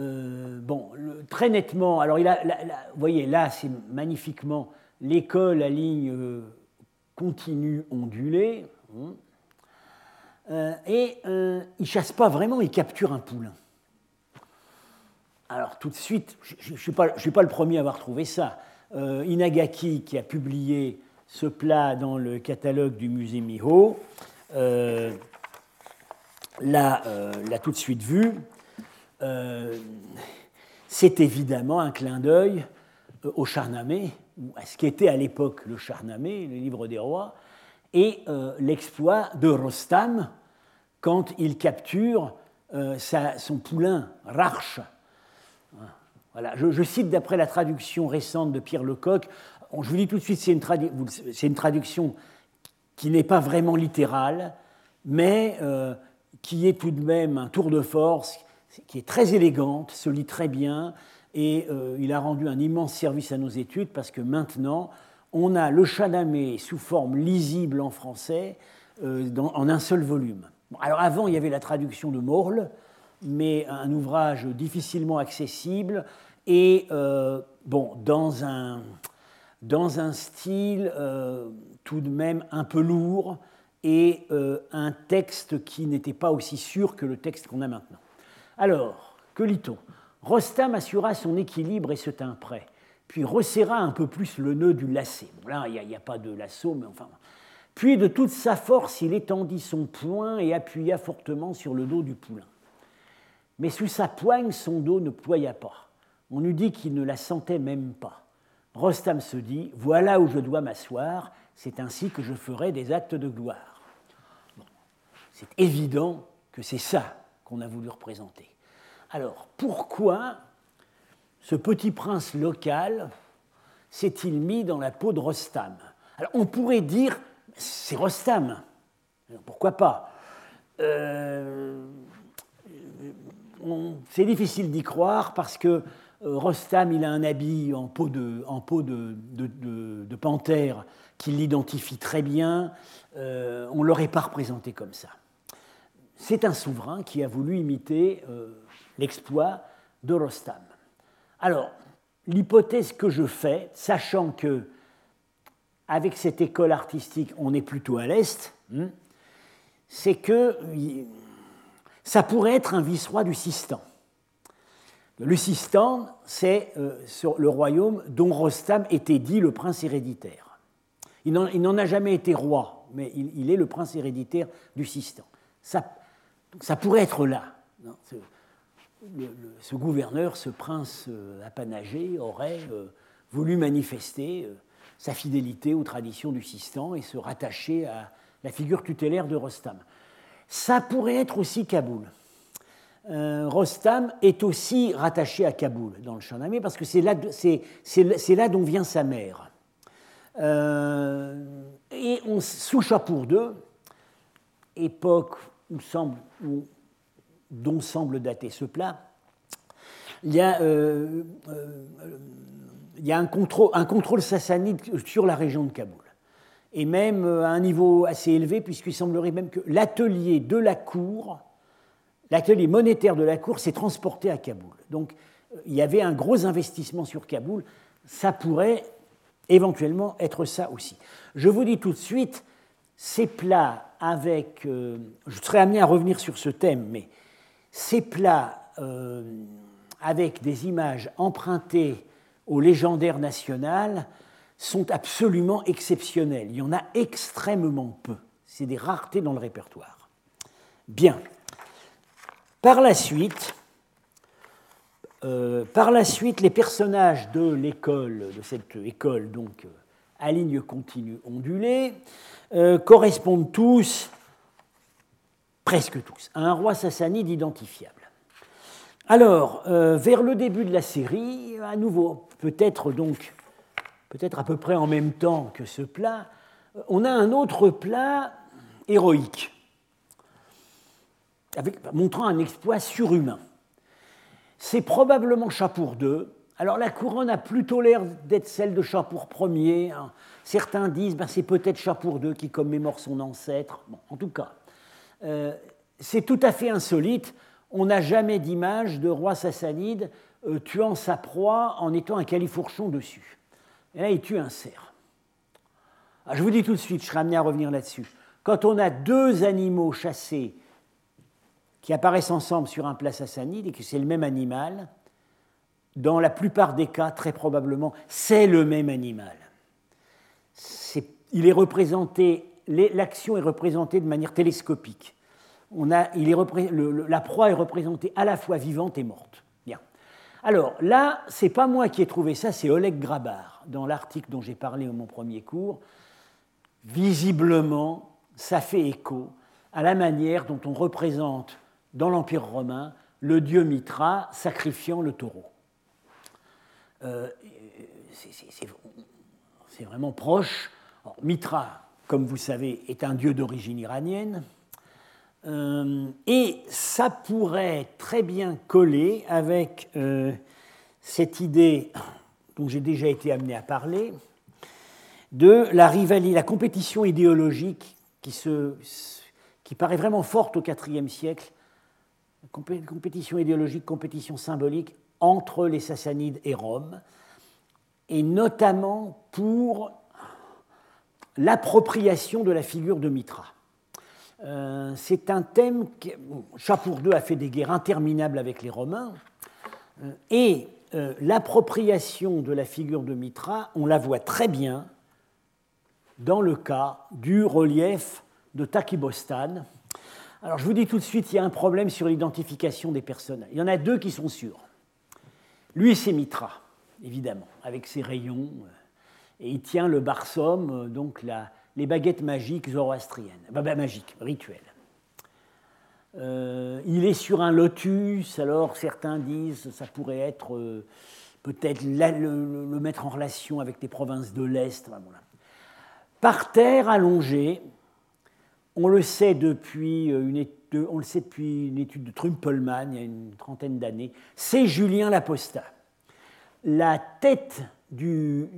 Euh, très nettement, alors il a, vous voyez là, c'est magnifiquement l'école à ligne continue ondulée. Euh, et euh, il chasse pas vraiment, il capture un poulain. Alors tout de suite, je ne suis, pas le premier à avoir trouvé ça. Euh, Inagaki, qui a publié ce plat dans le catalogue du musée Miho, l'a tout de suite vu. C'est évidemment un clin d'œil au Charnamé, à ce qu'était à l'époque le Charnamé, le livre des rois, et euh, l'exploit de Rostam quand il capture euh, son poulain Rarch. Voilà. Je, cite d'après la traduction récente de Pierre Lecoq. Je vous dis tout de suite, c'est une, une, traduction qui n'est pas vraiment littérale, mais euh, qui est tout de même un tour de force, qui est très élégante, se lit très bien, et il a rendu un immense service à nos études parce que maintenant, on a le Chanamé sous forme lisible en français euh, en un seul volume. alors avant, il y avait la traduction de Morle, mais un ouvrage difficilement accessible et euh, bon, dans un, dans un style euh, tout de même un peu lourd et un texte qui n'était pas aussi sûr que le texte qu'on a maintenant. Alors, que lit-on? Rostam assura son équilibre et se tint prêt puis resserra un peu plus le nœud du lacet. là, il n'y a, pas de lasso, mais enfin. Puis de toute sa force, il étendit son poing et appuya fortement sur le dos du poulain. Mais sous sa poigne, son dos ne ploya pas. On eût dit qu'il ne la sentait même pas. Rostam se dit Voilà où je dois m'asseoir, c'est ainsi que je ferai des actes de gloire. C'est évident que c'est ça qu'on a voulu représenter. Alors, pourquoi ce petit prince local s'est-il mis dans la peau de Rostam on pourrait dire, c'est Rostam, pourquoi pas? Euh, C'est difficile d'y croire parce que euh, Rostam, il a un habit en peau de, panthère qui l'identifie très bien. Euh, on ne l'aurait pas représenté comme ça. C'est un souverain qui a voulu imiter l'exploit de Rostam. Alors, l'hypothèse que je fais, sachant que avec cette école artistique, on est plutôt à l'est, hein, c'est que ça pourrait être un vice-roi du Sistan. Le Sistan, c'est euh, le royaume dont Rostam était dit le prince héréditaire. Il n'en a jamais été roi, mais il, est le prince héréditaire du Sistan. Ça pourrait être là ce gouverneur, ce prince euh, apanagé, aurait euh, voulu manifester euh, sa fidélité aux traditions du Sistan et se rattacher à la figure tutélaire de Rostam. Ça pourrait être aussi Kaboul. Rostam est aussi rattaché à Kaboul dans le Shahnameh parce que c'est là, dont vient sa mère. et on, sous Chapour II, époque où semble, où dont semble dater ce plat, il y a, euh, euh, un contrôle sassanide sur la région de Kaboul. Et même euh, à un niveau assez élevé, puisqu'il semblerait même que l'atelier de la cour, l'atelier monétaire de la cour s'est transporté à Kaboul. Donc il y avait un gros investissement sur Kaboul. Ça pourrait éventuellement être ça aussi. Je vous dis tout de suite, ces plats avec... je serais amené à revenir sur ce thème, mais ces plats euh, avec des images empruntées au légendaire national sont absolument exceptionnels. Il y en a extrêmement peu. C'est des raretés dans le répertoire. Bien. Par la suite, euh, par la suite, les personnages de l'école, de cette école donc euh, à ligne continue ondulée, correspondent tous, presque tous, à un roi sassanide identifiable. Alors, vers le début de la série, à nouveau, peut-être donc, peut-être à peu près en même temps que ce plat, on a un autre plat héroïque, montrant un exploit surhumain. C'est probablement Chapour II. Alors la couronne a plutôt l'air d'être celle de Chapour Ier. Hein. Certains disent ben, c'est peut-être Chapour II qui commémore son ancêtre. en tout cas, euh, c'est tout à fait insolite. On n'a jamais d'image de roi sassanide euh, tuant sa proie en étant un califourchon dessus. Et là, il tue un cerf. Ah, je vous dis tout de suite, je serai amené à revenir là-dessus. Quand on a deux animaux chassés qui apparaissent ensemble sur un plat sassanide et que c'est le même animal, dans la plupart des cas, très probablement, c'est le même animal. il est représenté, l'action est représentée de manière télescopique. On a, il est la proie est représentée à la fois vivante et morte. Bien. Alors là, c'est pas moi qui ai trouvé ça, c'est Oleg Grabar dans l'article dont j'ai parlé au mon premier cours. Visiblement, ça fait écho à la manière dont on représente dans l'Empire romain le dieu Mitra sacrifiant le taureau. Euh, c'est vraiment proche. Mitra, comme vous savez, est un dieu d'origine iranienne. Euh, et ça pourrait très bien coller avec euh, cette idée dont j'ai déjà été amené à parler, de la rivalité, la compétition idéologique qui, qui paraît vraiment forte au IVe siècle compétition idéologique, compétition symbolique entre les Sassanides et Rome, et notamment pour l'appropriation de la figure de Mitra. Euh, c'est un thème que Chapour II a fait des guerres interminables avec les Romains, euh, et euh, l'appropriation de la figure de Mitra, on la voit très bien dans le cas du relief de Takibostan, alors je vous dis tout de suite, il y a un problème sur l'identification des personnes. Il y en a deux qui sont sûrs. Lui, c'est Mitra, évidemment, avec ses rayons. Euh, et il tient le barsum, euh, donc les baguettes magiques zoroastriennes, bah, bah, magiques, rituelles. Euh, il est sur un lotus, alors certains disent ça pourrait être peut-être le, mettre en relation avec les provinces de l'Est. Par terre allongé, on le sait depuis euh, une étude, on le sait depuis une étude de Trumpelmann, il y a une trentaine d'années, c'est Julien l'Apostat. La tête, du,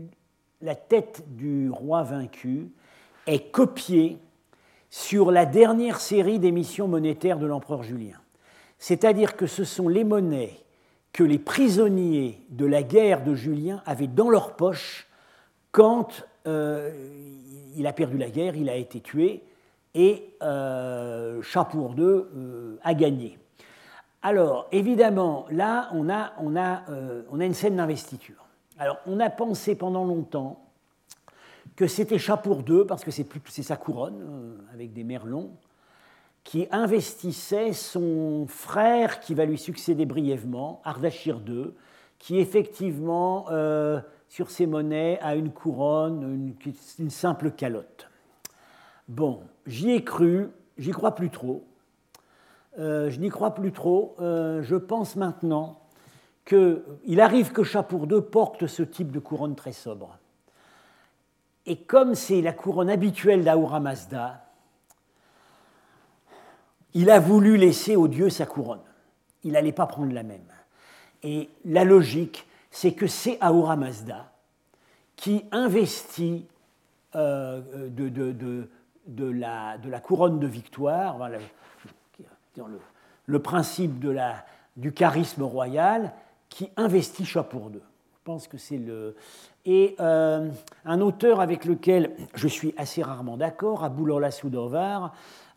la tête du roi vaincu est copiée sur la dernière série d'émissions monétaires de l'empereur Julien. C'est-à-dire que ce sont les monnaies que les prisonniers de la guerre de Julien avaient dans leur poche quand euh, il a perdu la guerre, il a été tué, et euh, euh, a gagné. Alors, évidemment, là, on a, euh, on a une scène d'investiture. Alors, on a pensé pendant longtemps que c'était Chapour II, parce que c'est sa couronne, euh, avec des merlons, qui investissait son frère qui va lui succéder brièvement, Ardashir II, qui effectivement, sur ses monnaies, a une couronne, une simple calotte. Bon, j'y ai cru, j'y crois plus trop. Euh, je n'y crois plus trop. Euh, je pense maintenant qu'il arrive que II porte ce type de couronne très sobre. Et comme c'est la couronne habituelle d'Ahura Mazda, il a voulu laisser au dieu sa couronne. Il n'allait pas prendre la même. Et la logique, c'est que c'est Ahura Mazda qui investit euh, de, de, la, couronne de victoire, le, principe du charisme royal qui investit Chapour II. Je pense que c'est le. Et euh, un auteur avec lequel je suis assez rarement d'accord, Aboulola Soudovar,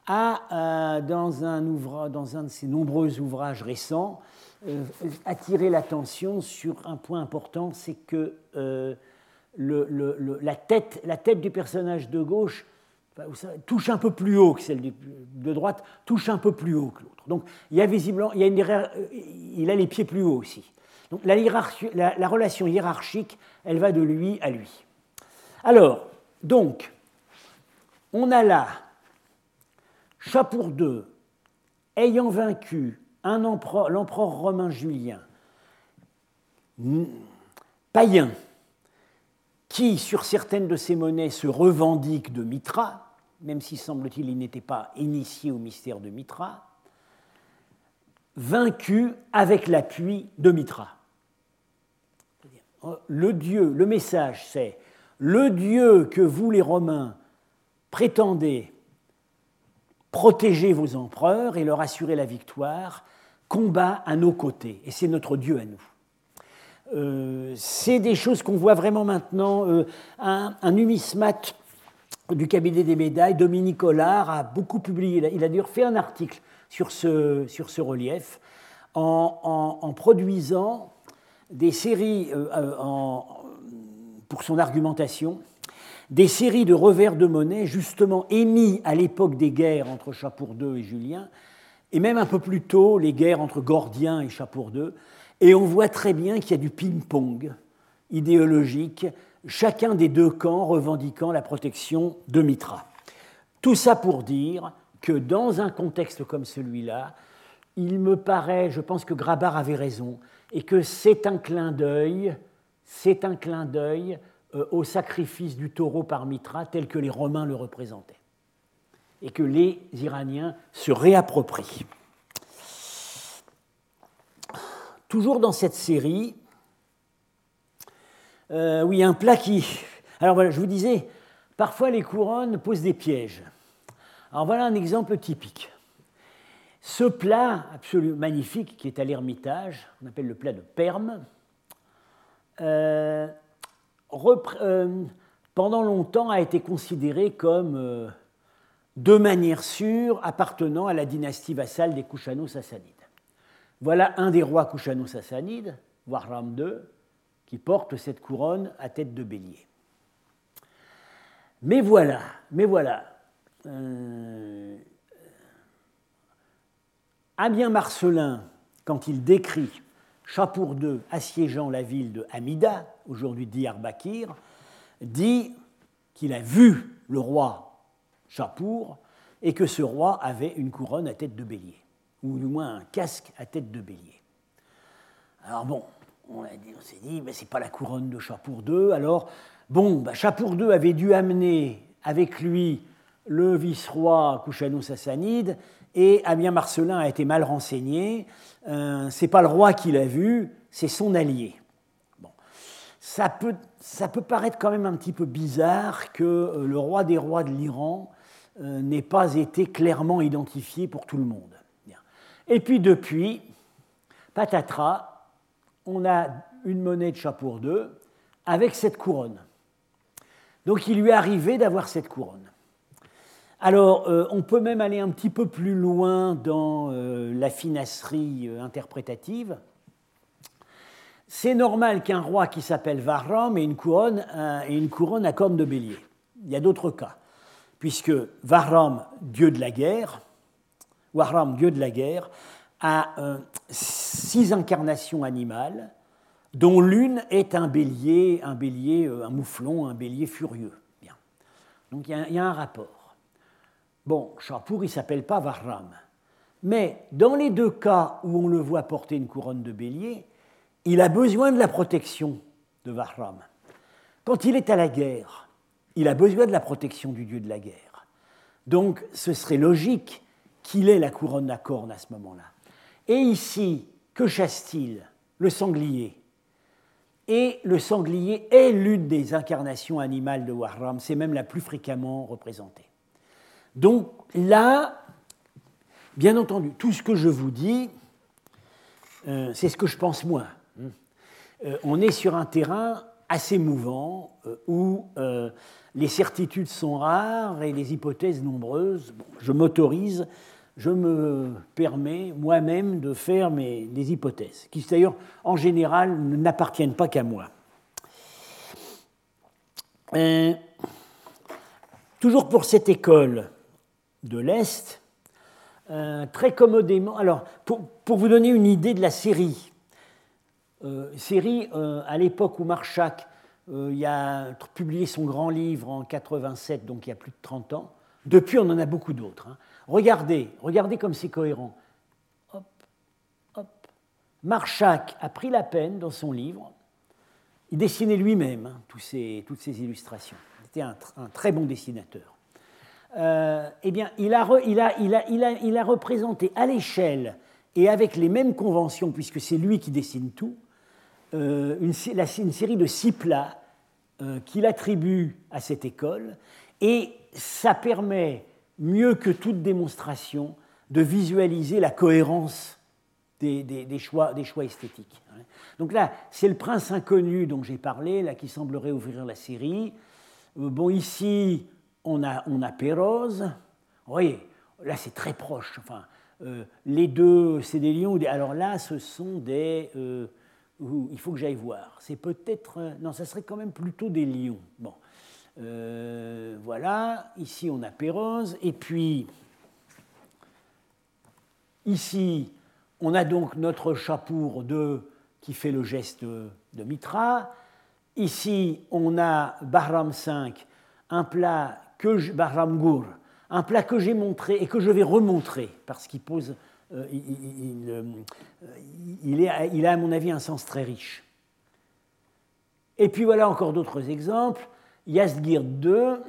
a, euh, dans, un dans un de ses nombreux ouvrages récents, euh, attiré l'attention sur un point important c'est que la, tête, la tête du personnage de gauche touche un peu plus haut que celle de droite, touche un peu plus haut que l'autre. Donc il y a visiblement, il, y a les pieds plus hauts aussi. Donc la, la, relation hiérarchique, elle va de lui à lui. Alors, donc, on a là Chapour II, ayant vaincu l'empereur romain Julien, païen, qui, sur certaines de ses monnaies, se revendique de Mitra, même si, semble-t-il, il n'était pas initié au mystère de Mitra, vaincu avec l'appui de Mitra. Le Dieu, le message, c'est le Dieu que vous, les Romains, prétendez protéger vos empereurs et leur assurer la victoire, combat à nos côtés. Et c'est notre Dieu à nous. Euh, c'est des choses qu'on voit vraiment maintenant. Euh, un, numismate du cabinet des médailles, Dominique Hollard, a beaucoup publié, il a, d'ailleurs fait un article sur ce, sur ce relief en, produisant des séries, euh, pour son argumentation, des séries de revers de monnaie justement émis à l'époque des guerres entre Chapour II et Julien, et même un peu plus tôt les guerres entre Gordien et Chapour II, et on voit très bien qu'il y a du ping-pong idéologique, chacun des deux camps revendiquant la protection de Mitra. Tout ça pour dire que dans un contexte comme celui-là, il me paraît, je pense que Grabar avait raison, et que c'est un clin d'œil, c'est un clin d'œil euh, au sacrifice du taureau par Mitra tel que les Romains le représentaient, et que les Iraniens se réapproprient. Toujours dans cette série, euh, oui, un plat qui. Alors voilà, je vous disais, parfois les couronnes posent des pièges. Alors voilà un exemple typique. Ce plat absolument magnifique qui est à l'Ermitage, on appelle le plat de Perme, euh, euh, pendant longtemps a été considéré comme, de manière sûre, appartenant à la dynastie vassale des Kouchano-Sassanides. Voilà un des rois Kushano-Sassanides, Wahram II, qui porte cette couronne à tête de bélier. Mais voilà, mais voilà. Euh, Amien Marcelin, quand il décrit Chapour II assiégeant la ville de Hamida, aujourd'hui Diyarbakir, dit qu'il a vu le roi Chapour et que ce roi avait une couronne à tête de bélier ou du moins un casque à tête de bélier. Alors bon, on, s'est dit, mais c'est pas la couronne de Chapour II. Alors, bon, bah, Chapour II avait dû amener avec lui le vice-roi Kouchano-Sassanide, et Amien Marcelin a été mal renseigné. Euh, c'est pas le roi qui l'a vu, c'est son allié. Bon. Ça, peut, ça peut paraître quand même un petit peu bizarre que euh, le roi des rois de l'Iran euh, n'ait pas été clairement identifié pour tout le monde. Et puis depuis, patatras, on a une monnaie de Chapour II avec cette couronne. Donc il lui est arrivé d'avoir cette couronne. Alors, euh, on peut même aller un petit peu plus loin dans euh, la finasserie euh, interprétative. C'est normal qu'un roi qui s'appelle Varram ait une couronne, une couronne à corne de bélier. Il y a d'autres cas, puisque Varram, dieu de la guerre, Wahram, dieu de la guerre, a euh, six incarnations animales, dont l'une est un bélier, un bélier, euh, un mouflon, un bélier furieux. Bien. Donc il y, a un rapport. Bon, Chapour, il s'appelle pas Vahram. Mais dans les deux cas où on le voit porter une couronne de bélier, il a besoin de la protection de Vahram. Quand il est à la guerre, il a besoin de la protection du dieu de la guerre. Donc ce serait logique qu'il ait la couronne à cornes à ce moment-là. Et ici, que chasse-t-il Le sanglier. Et le sanglier est l'une des incarnations animales de Wahram, c'est même la plus fréquemment représentée. Donc là, bien entendu, tout ce que je vous dis, euh, c'est ce que je pense moi. Euh, on est sur un terrain assez mouvant euh, où les certitudes sont rares et les hypothèses nombreuses. je m'autorise je me permets moi-même de faire mes, des hypothèses, qui d'ailleurs en général n'appartiennent pas qu'à moi. Euh, toujours pour cette école de l'Est, euh, très commodément. Alors, pour, vous donner une idée de la série, euh, série à l'époque où Marchak a publié son grand livre en 87, donc il y a plus de 30 ans. Depuis, on en a beaucoup d'autres. Hein. Regardez, regardez comme c'est cohérent. Hop, hop. Marchak a pris la peine dans son livre. Il dessinait lui-même hein, toutes ces illustrations. Il était un très bon dessinateur. Euh, eh bien, il a, représenté à l'échelle et avec les mêmes conventions, puisque c'est lui qui dessine tout, euh, une, série de six plats euh, qu'il attribue à cette école, et ça permet, mieux que toute démonstration, de visualiser la cohérence des, choix, esthétiques. Donc là, c'est le prince inconnu dont j'ai parlé, là, qui semblerait ouvrir la série. Bon, ici, on a, on Vous voyez, là c'est très proche. Enfin, euh, les deux, c'est des lions. Alors là, ce sont des. Euh, il faut que j'aille voir. C'est peut-être. Non, ça serait quand même plutôt des lions. Bon. Euh, voilà, ici on a Pérose. Et puis, ici, on a donc notre chapour de, qui fait le geste de Mitra. Ici, on a Bahram V, un plat que je, un plat que j'ai montré et que je vais remontrer, parce qu'il pose, euh, euh, il, a à mon avis un sens très riche. Et puis voilà encore d'autres exemples. Yazgir 2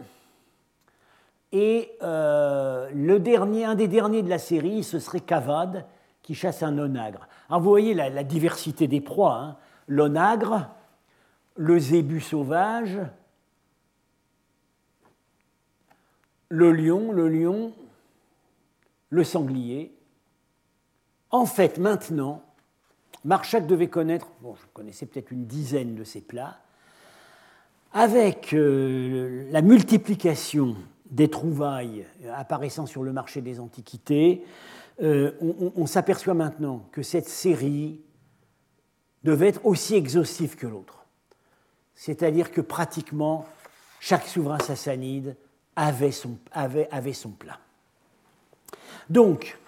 et euh, le dernier, un des derniers de la série, ce serait Kavad, qui chasse un onagre. Alors vous voyez la, diversité des proies. Hein. L'onagre, le zébu sauvage, le lion, le lion, le sanglier. En fait, maintenant, Marchak devait connaître, bon, je connaissais peut-être une dizaine de ces plats, avec euh, la multiplication des trouvailles apparaissant sur le marché des antiquités, euh, on, s'aperçoit maintenant que cette série devait être aussi exhaustive que l'autre. C'est-à-dire que pratiquement chaque souverain sassanide avait son, plat. Donc,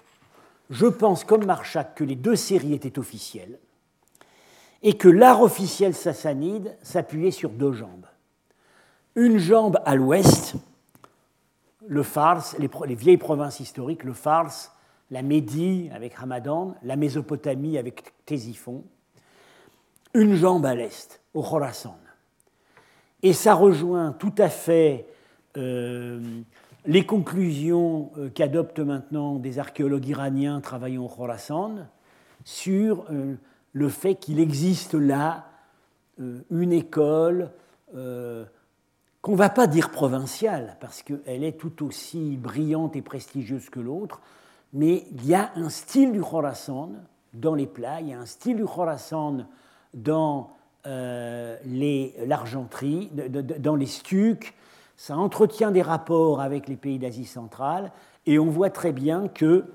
je pense comme Marchak que les deux séries étaient officielles et que l'art officiel sassanide s'appuyait sur deux jambes. Une jambe à l'ouest, le Fars, les, les, vieilles provinces historiques, le Fars, la Médie avec Hamadan, la Mésopotamie avec Ctésiphon. Une jambe à l'est, au Khorasan. Et ça rejoint tout à fait euh, les conclusions euh, qu'adoptent maintenant des archéologues iraniens travaillant au Khorasan sur euh, le fait qu'il existe là une école qu'on ne va pas dire provinciale, parce qu'elle est tout aussi brillante et prestigieuse que l'autre, mais il y a un style du Khorasan dans les plats, il y a un style du Khorasan dans l'argenterie, dans les stucs, ça entretient des rapports avec les pays d'Asie centrale, et on voit très bien que,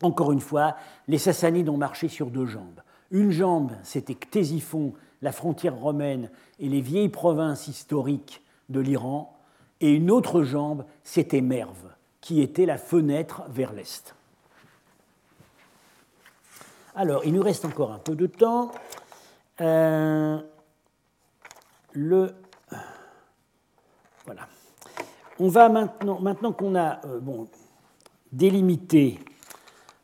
encore une fois, les Sassanides ont marché sur deux jambes. Une jambe, c'était Ctésiphon, la frontière romaine et les vieilles provinces historiques de l'Iran, et une autre jambe, c'était Merve, qui était la fenêtre vers l'Est. Alors, il nous reste encore un peu de temps. Euh, le voilà. On va maintenant, maintenant qu'on a euh, délimité,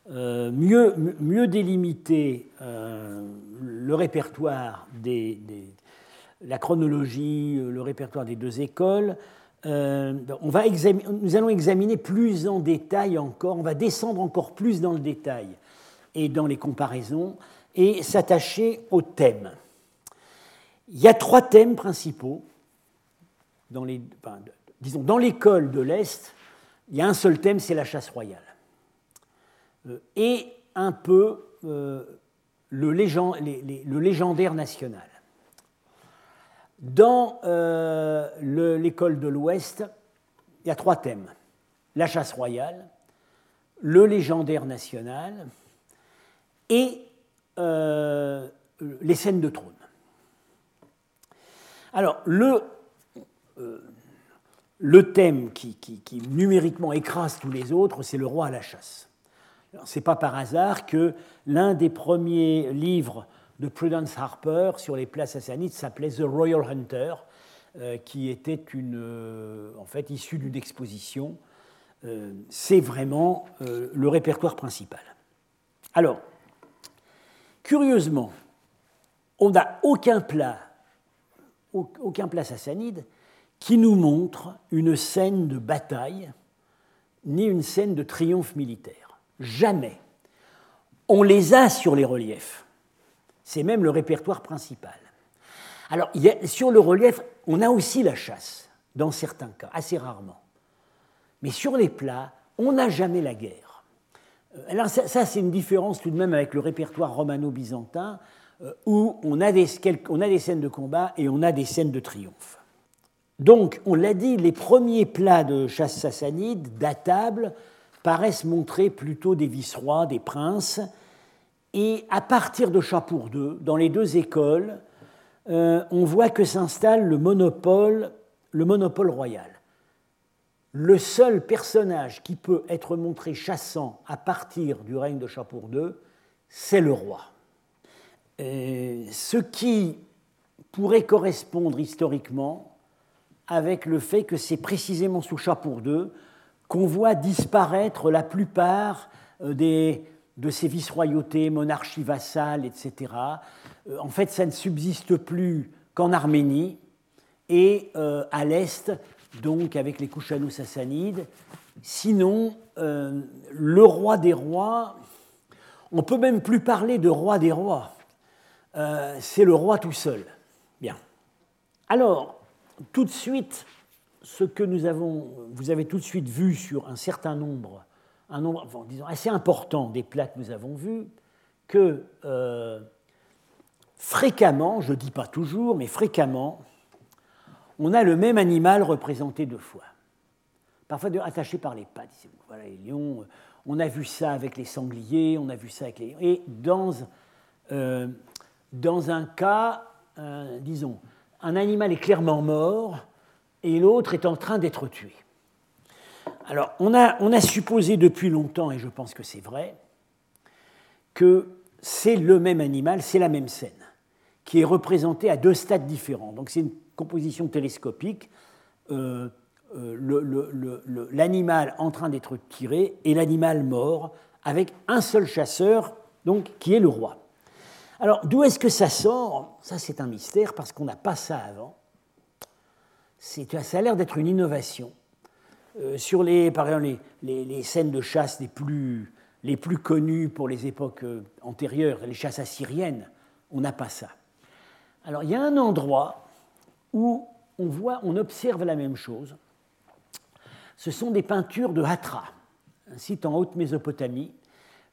euh, mieux, délimité le répertoire des, la chronologie, le répertoire des deux écoles, va nous allons examiner plus en détail encore, on va descendre encore plus dans le détail et dans les comparaisons et s'attacher aux thèmes. Il y a trois thèmes principaux dans disons, dans l'école de l'Est, il y a un seul thème, c'est la chasse royale. Euh, et un peu euh, le, légendaire national. Dans euh, l'école de l'Ouest, il y a trois thèmes. La chasse royale, le légendaire national et les scènes de trône. Alors, le euh, le thème qui, numériquement écrase tous les autres, c'est le roi à la chasse. Ce n'est pas par hasard que l'un des premiers livres de Prudence Harper sur les places sassanides s'appelait The Royal Hunter, euh, qui était une, euh, en fait issu d'une exposition. Euh, c'est vraiment le répertoire principal. Alors, curieusement, on n'a aucun plat, aucun plat sassanide qui nous montre une scène de bataille ni une scène de triomphe militaire. Jamais. On les a sur les reliefs. C'est même le répertoire principal. Alors, sur le relief, on a aussi la chasse, dans certains cas, assez rarement. Mais sur les plats, on n'a jamais la guerre. Euh, alors, ça, c'est une différence tout de même avec le répertoire romano-byzantin, euh, où on a, des, on a des scènes de combat et on a des scènes de triomphe. Donc, on l'a dit, les premiers plats de chasse sassanide, datables, paraissent montrer plutôt des vice-rois, des princes. Et à partir de Chapour II, dans les deux écoles, euh, on voit que s'installe le monopole, le monopole royal. Le seul personnage qui peut être montré chassant à partir du règne de Chapour II, c'est le roi. Euh, ce qui pourrait correspondre historiquement avec le fait que c'est précisément sous Chapour II qu'on voit disparaître la plupart euh, des, de ces vice-royautés, monarchies vassales, etc. Euh, en fait, ça ne subsiste plus qu'en Arménie et euh, à l'est, donc avec les Kouchano-Sassanides. Sinon, le roi des rois, on peut même plus parler de roi des rois. c'est le roi tout seul. Bien. Alors, tout de suite, ce que nous avons, vous avez tout de suite vu sur un certain nombre, un nombre assez important des plats que nous avons vus, que euh, fréquemment, je ne dis pas toujours, mais fréquemment, on a le même animal représenté deux fois. Parfois attaché par les pattes. Voilà les lions. On a vu ça avec les sangliers, on a vu ça avec les. Et dans, euh, un cas, euh, disons, un animal est clairement mort et l'autre est en train d'être tué. Alors, on a, supposé depuis longtemps, et je pense que c'est vrai, que c'est le même animal, c'est la même scène, qui est représentée à deux stades différents. Donc, c'est une composition télescopique. Euh, euh, l'animal en train d'être tiré et l'animal mort, avec un seul chasseur, donc, qui est le roi. Alors, d'où est-ce que ça sort? Ça, c'est un mystère parce qu'on n'a pas ça avant. Ça a l'air d'être une innovation. Euh, sur les, par exemple, les, scènes de chasse les plus, les plus connues pour les époques euh, antérieures, les chasses assyriennes, on n'a pas ça. Alors, il y a un endroit où on voit, on observe la même chose. Ce sont des peintures de Hatra, un site en haute Mésopotamie,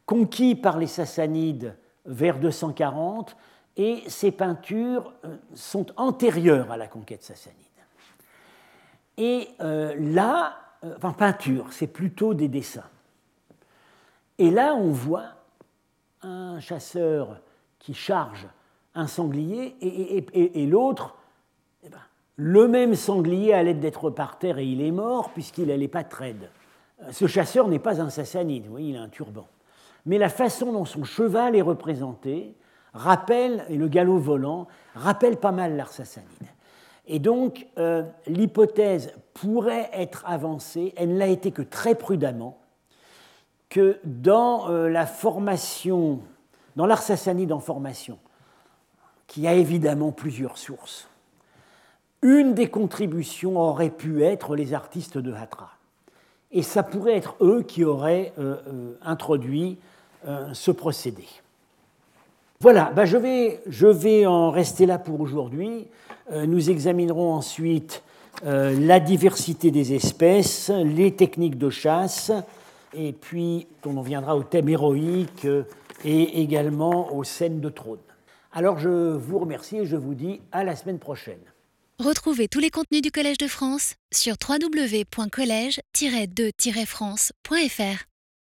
conquis par les Sassanides vers 240, et ces peintures euh, sont antérieures à la conquête sassanide. Et là, enfin peinture, c'est plutôt des dessins. Et là, on voit un chasseur qui charge un sanglier et, l'autre, eh ben, le même sanglier a l'aide d'être par terre et il est mort puisqu'il n'allait pas traide. Ce chasseur n'est pas un sassanide, vous voyez, il a un turban mais la façon dont son cheval est représenté rappelle, et le galop volant, rappelle pas mal l'art sassanide. Et donc, euh, l'hypothèse pourrait être avancée, elle ne l'a été que très prudemment, que dans euh, la formation, dans l'art sassanide en formation, qui a évidemment plusieurs sources, une des contributions aurait pu être les artistes de Hatra. Et ça pourrait être eux qui auraient euh, introduit ce procédé. Voilà, bah, je, vais, je, vais, en rester là pour aujourd'hui. Euh, nous examinerons ensuite euh, la diversité des espèces, les techniques de chasse, et puis on viendra au thème héroïque et également aux scènes de trône. Alors je vous remercie et je vous dis à la semaine prochaine. Retrouvez tous les contenus du Collège de France sur www.colège-2-france.fr.